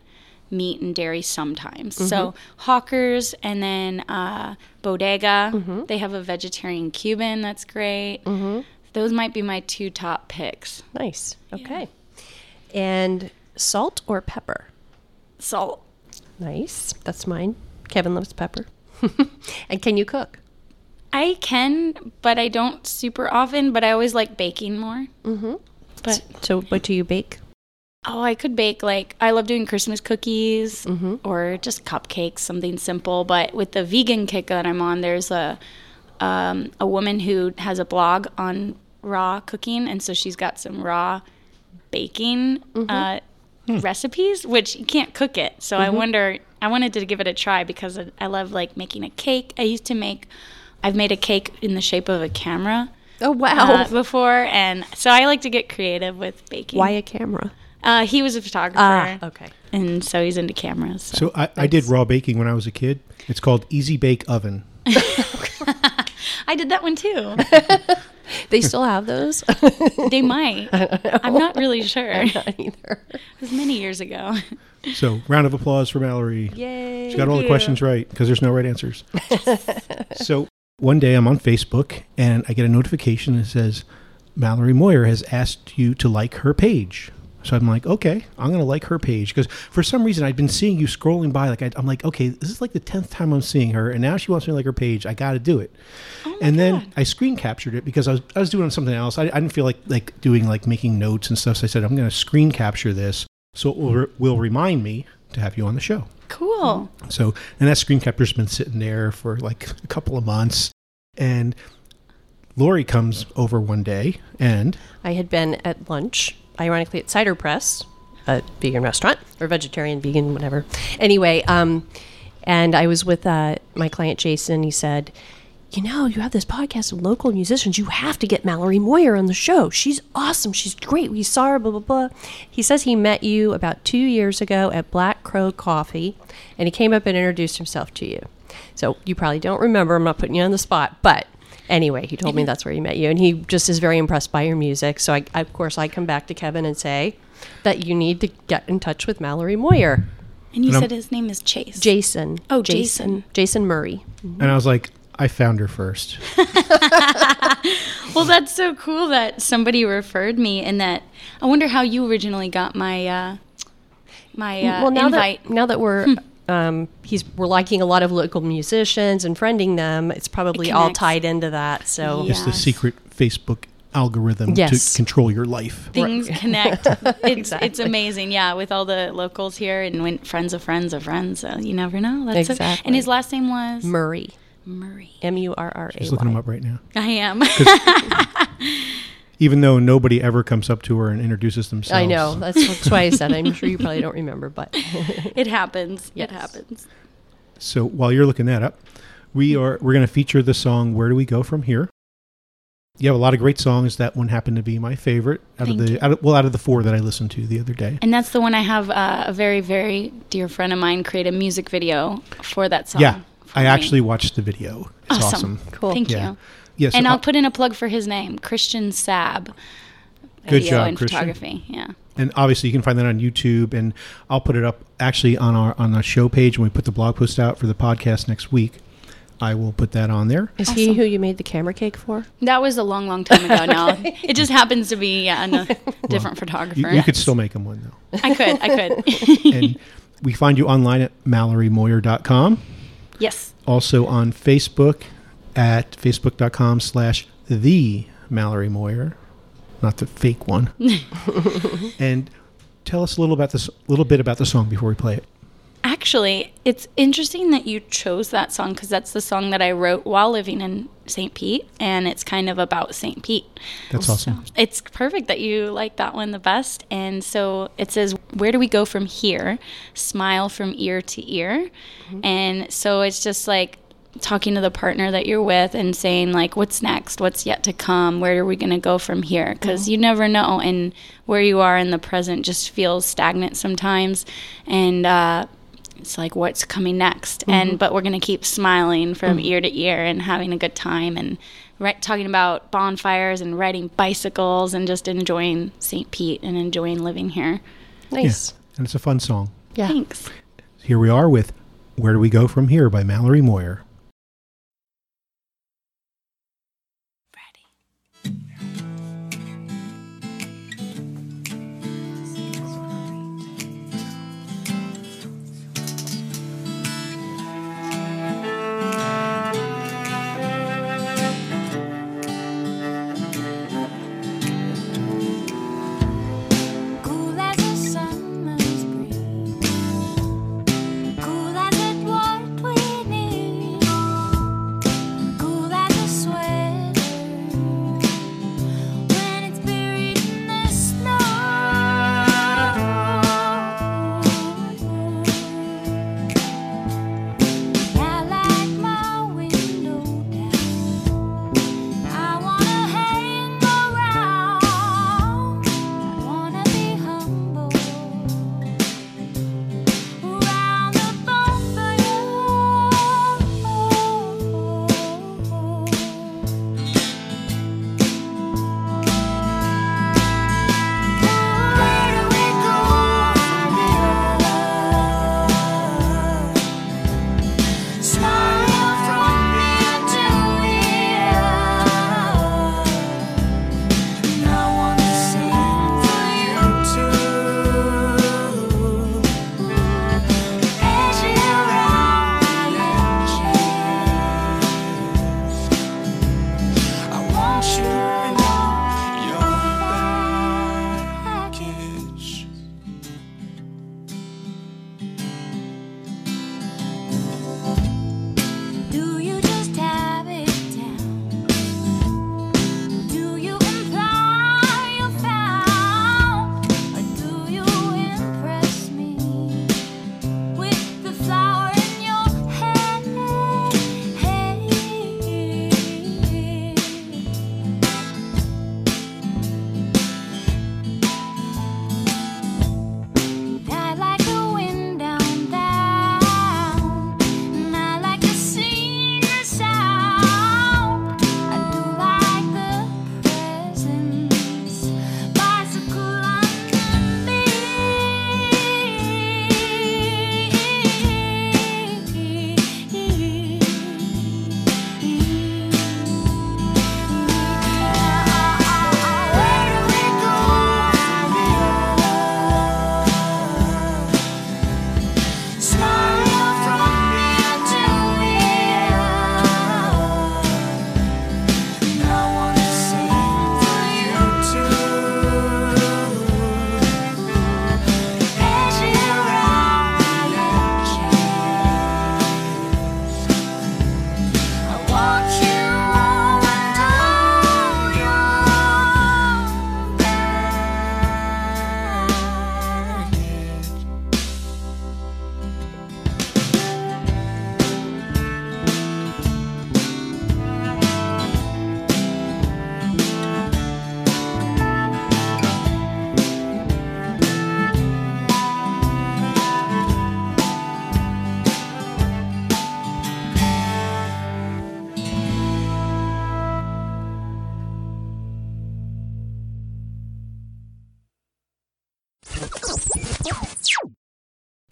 Speaker 11: meat and dairy sometimes. So
Speaker 3: Mm-hmm.
Speaker 11: Hawkers and then uh, Bodega.
Speaker 3: Mm-hmm.
Speaker 11: They have a vegetarian Cuban that's great. Those might be my two top picks.
Speaker 3: Nice. Okay. And salt or pepper?
Speaker 11: Salt.
Speaker 3: Nice. That's mine. Kevin loves pepper. and can you cook?
Speaker 11: I can, but I don't super often. But I always like baking more.
Speaker 3: Mm-hmm.
Speaker 11: But
Speaker 3: So, what do you bake?
Speaker 11: oh, I could bake like I love doing Christmas cookies
Speaker 3: Mm-hmm.
Speaker 11: or just cupcakes, something simple. But with the vegan kick that I'm on, there's a um, a woman who has a blog on raw cooking, and so she's got some raw baking uh, recipes, which you can't cook it. So I wonder. I wanted to give it a try because I, I love like making a cake. I used to make. I've made a cake in the shape of a camera.
Speaker 3: Oh, wow.
Speaker 11: uh, before, and so I like to get creative with baking.
Speaker 3: Why a camera?
Speaker 11: Uh, he was a photographer.
Speaker 3: Ah, okay.
Speaker 11: And so he's into cameras. So.
Speaker 1: So I, I did raw baking when I was a kid. It's called Easy Bake Oven.
Speaker 11: I did that one too.
Speaker 3: They still have those?
Speaker 11: they might. I'm not really sure.
Speaker 3: Not either.
Speaker 11: It was many years ago.
Speaker 1: So round of applause for Mallory.
Speaker 3: Yay.
Speaker 1: She got all the
Speaker 11: you.
Speaker 1: questions right because there's no right answers. so one day I'm on Facebook and I get a notification that says Mallory Moyer has asked you to like her page. So I'm like, okay, I'm going to like her page because for some reason I've been seeing you scrolling by. Like I, I'm like, okay, this is like the tenth time I'm seeing her, and now she wants me to like her page. I got to do it. Oh and then I screen captured it because I was I was doing something else. I, I didn't feel like like doing like making notes and stuff. So I said I'm going to screen capture this so it will, will remind me to have you on the show.
Speaker 11: Cool.
Speaker 1: So, and that screen capture's been sitting there for like a couple of months. And Lori comes over one day and
Speaker 3: I had been at lunch, ironically at Cider Press, a vegan restaurant or vegetarian, vegan, whatever. Anyway, um, and I was with uh, my client Jason. He said, "You know, you have this podcast of local musicians. You have to get Mallory Moyer on the show. She's awesome. She's great. We saw her. Blah blah blah." He says he met you about two years ago at Black Crow Coffee, and he came up and introduced himself to you. So you probably don't remember. I'm not putting you on the spot, but anyway, he told me that's where he met you, and he just is very impressed by your music. So I, I, of course, I come back to Kevin and say that you need to get in touch with Mallory Moyer,
Speaker 11: And you
Speaker 1: And I'm-
Speaker 11: said his name is Chase.
Speaker 3: Jason.
Speaker 11: Oh,
Speaker 3: Jason. Jason Murray.
Speaker 1: and I was like, I found her first.
Speaker 11: Well, that's so cool that somebody referred me, and that I wonder how you originally got my uh, my uh,
Speaker 3: well, now
Speaker 11: invite.
Speaker 3: that now that we're um, he's we're liking a lot of local musicians and friending them, it's probably all tied into that. So
Speaker 1: It's the secret Facebook algorithm
Speaker 3: Yes.
Speaker 1: to control your life.
Speaker 11: Things connect. It's it's amazing, yeah. With all the locals here and when friends of friends of friends, so you never know. That's so-
Speaker 3: Exactly.
Speaker 11: and his last name was
Speaker 3: Murray,
Speaker 11: Murray.
Speaker 3: M U R R A
Speaker 1: Just looking him up right now.
Speaker 11: I am.
Speaker 1: Even though nobody ever comes up to her and introduces themselves.
Speaker 3: I know. That's, that's why I said. I'm sure you probably don't remember, but
Speaker 11: it happens.
Speaker 3: Yes.
Speaker 11: It happens.
Speaker 1: So while you're looking that up, we are we're going to feature the song "Where Do We Go From Here." You have a lot of great songs. That one happened to be my favorite out
Speaker 11: Thank
Speaker 1: of the out of, well out of the four that I listened to the other day.
Speaker 11: And that's the one I have uh, a very, very dear friend of mine create a music video for that song.
Speaker 1: yeah, I
Speaker 11: me.
Speaker 1: actually watched the video. It's awesome.
Speaker 11: Cool. Thank
Speaker 1: Yeah.
Speaker 11: you.
Speaker 1: Yes,
Speaker 11: and
Speaker 1: uh,
Speaker 11: I'll put in a plug for his name, Christian Sab.
Speaker 1: Good
Speaker 11: Video
Speaker 1: job,
Speaker 11: and
Speaker 1: Christian.
Speaker 11: photography. Yeah.
Speaker 1: and obviously you can find that on YouTube, and I'll put it up actually on our on our show page when we put the blog post out for the podcast next week. I will put that on there.
Speaker 3: Is he who you made the camera cake for?
Speaker 11: That was a long, long time ago now. It just happens to be yeah, a different photographer.
Speaker 1: You, you could still make him one though.
Speaker 11: I could. I could.
Speaker 1: and we find you online at mallorymoyer.com.
Speaker 11: yes.
Speaker 1: Also on Facebook at facebook.com slash the Mallory Moyer, not the fake one. and tell us a little about this little bit about the song before we play it.
Speaker 11: Actually, it's interesting that you chose that song because that's the song that I wrote while living in St. Pete, and it's kind of about St. Pete.
Speaker 1: That's awesome.
Speaker 11: It's perfect that you like that one the best. And so it says, Where do we go from here? Smile from ear to ear. Mm-hmm. And so it's just like talking to the partner that you're with and saying, like, what's next? What's yet to come? Where are we going to go from here? Because you never know. And where you are in the present just feels stagnant sometimes. And, uh, it's like what's coming next and but we're going to keep smiling from ear to ear and having a good time and right talking about bonfires and riding bicycles and just enjoying St. Pete and enjoying living here.
Speaker 3: Nice.
Speaker 1: Yeah, and it's a fun song.
Speaker 3: Yeah.
Speaker 11: Thanks.
Speaker 1: Here we are with Where Do We Go From Here by Mallory Moyer.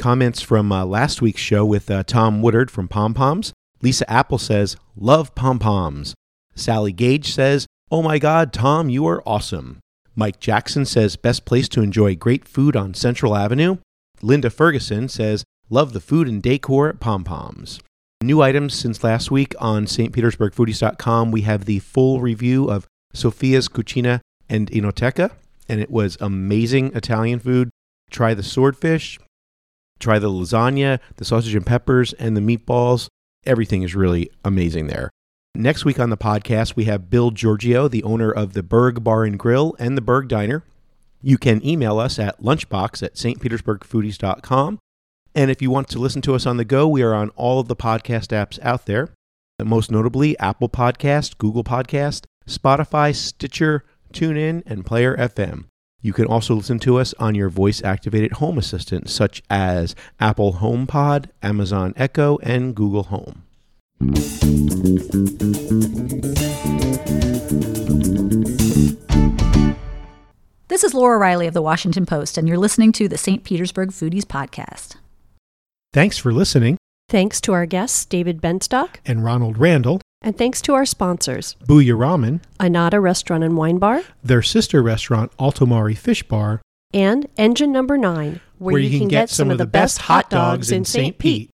Speaker 1: Comments from uh, last week's show with uh, Tom Woodard from Pom Poms. Lisa Apple says, Love Pom Poms. Sally Gage says, Oh my God, Tom, you are awesome. Mike Jackson says, Best place to enjoy great food on Central Avenue. Linda Ferguson says, Love the food and decor at Pom Poms. New items since last week on stpetersburgfoodies.com. We have the full review of Sophia's Cucina and Enoteca, and it was amazing Italian food. Try the swordfish, try the lasagna, the sausage and peppers, and the meatballs. Everything is really amazing there. Next week on the podcast, we have Bill Giorgio, the owner of the Berg Bar and Grill and the Berg Diner. You can email us at lunchbox at stpetersburgfoodies.com. And if you want to listen to us on the go, we are on all of the podcast apps out there, most notably Apple Podcast, Google Podcast, Spotify, Stitcher, TuneIn, and Player FM. You can also listen to us on your voice activated home assistant, such as Apple HomePod, Amazon Echo, and Google Home.
Speaker 12: This is Laura Reiley of the Washington Post, and you're listening to the St. Petersburg Foodies Podcast.
Speaker 1: Thanks for listening.
Speaker 3: Thanks to our guests, David Benstock,
Speaker 1: And Ronald Randall,
Speaker 3: and thanks to our sponsors,
Speaker 1: Buya Ramen,
Speaker 3: Annata Restaurant and Wine Bar,
Speaker 1: their sister restaurant, Altomari Fish Bar,
Speaker 3: and Engine Number 9, where, you, can, get some of the best hot dogs in St. Pete.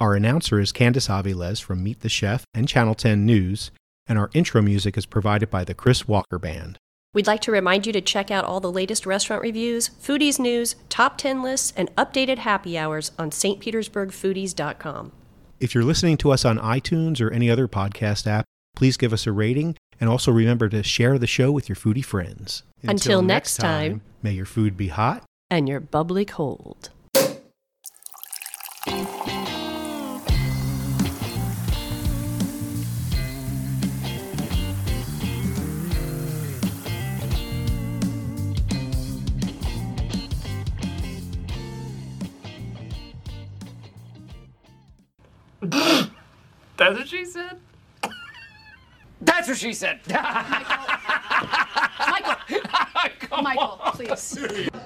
Speaker 1: Our announcer is Candice Aviles from Meet the Chef and Channel 10 News, and our intro music is provided by the Chris Walker Band.
Speaker 3: We'd like to remind you to check out all the latest restaurant reviews, foodies news, top 10 lists, and updated happy hours on stpetersburgfoodies.com.
Speaker 1: If you're listening to us on iTunes or any other podcast app, please give us a rating and also remember to share the show with your foodie friends.
Speaker 3: Until next time.
Speaker 1: may your food be hot.
Speaker 3: And you're bubbly cold.
Speaker 5: That's what she said.
Speaker 13: That's what she said.
Speaker 14: Michael, Michael, please.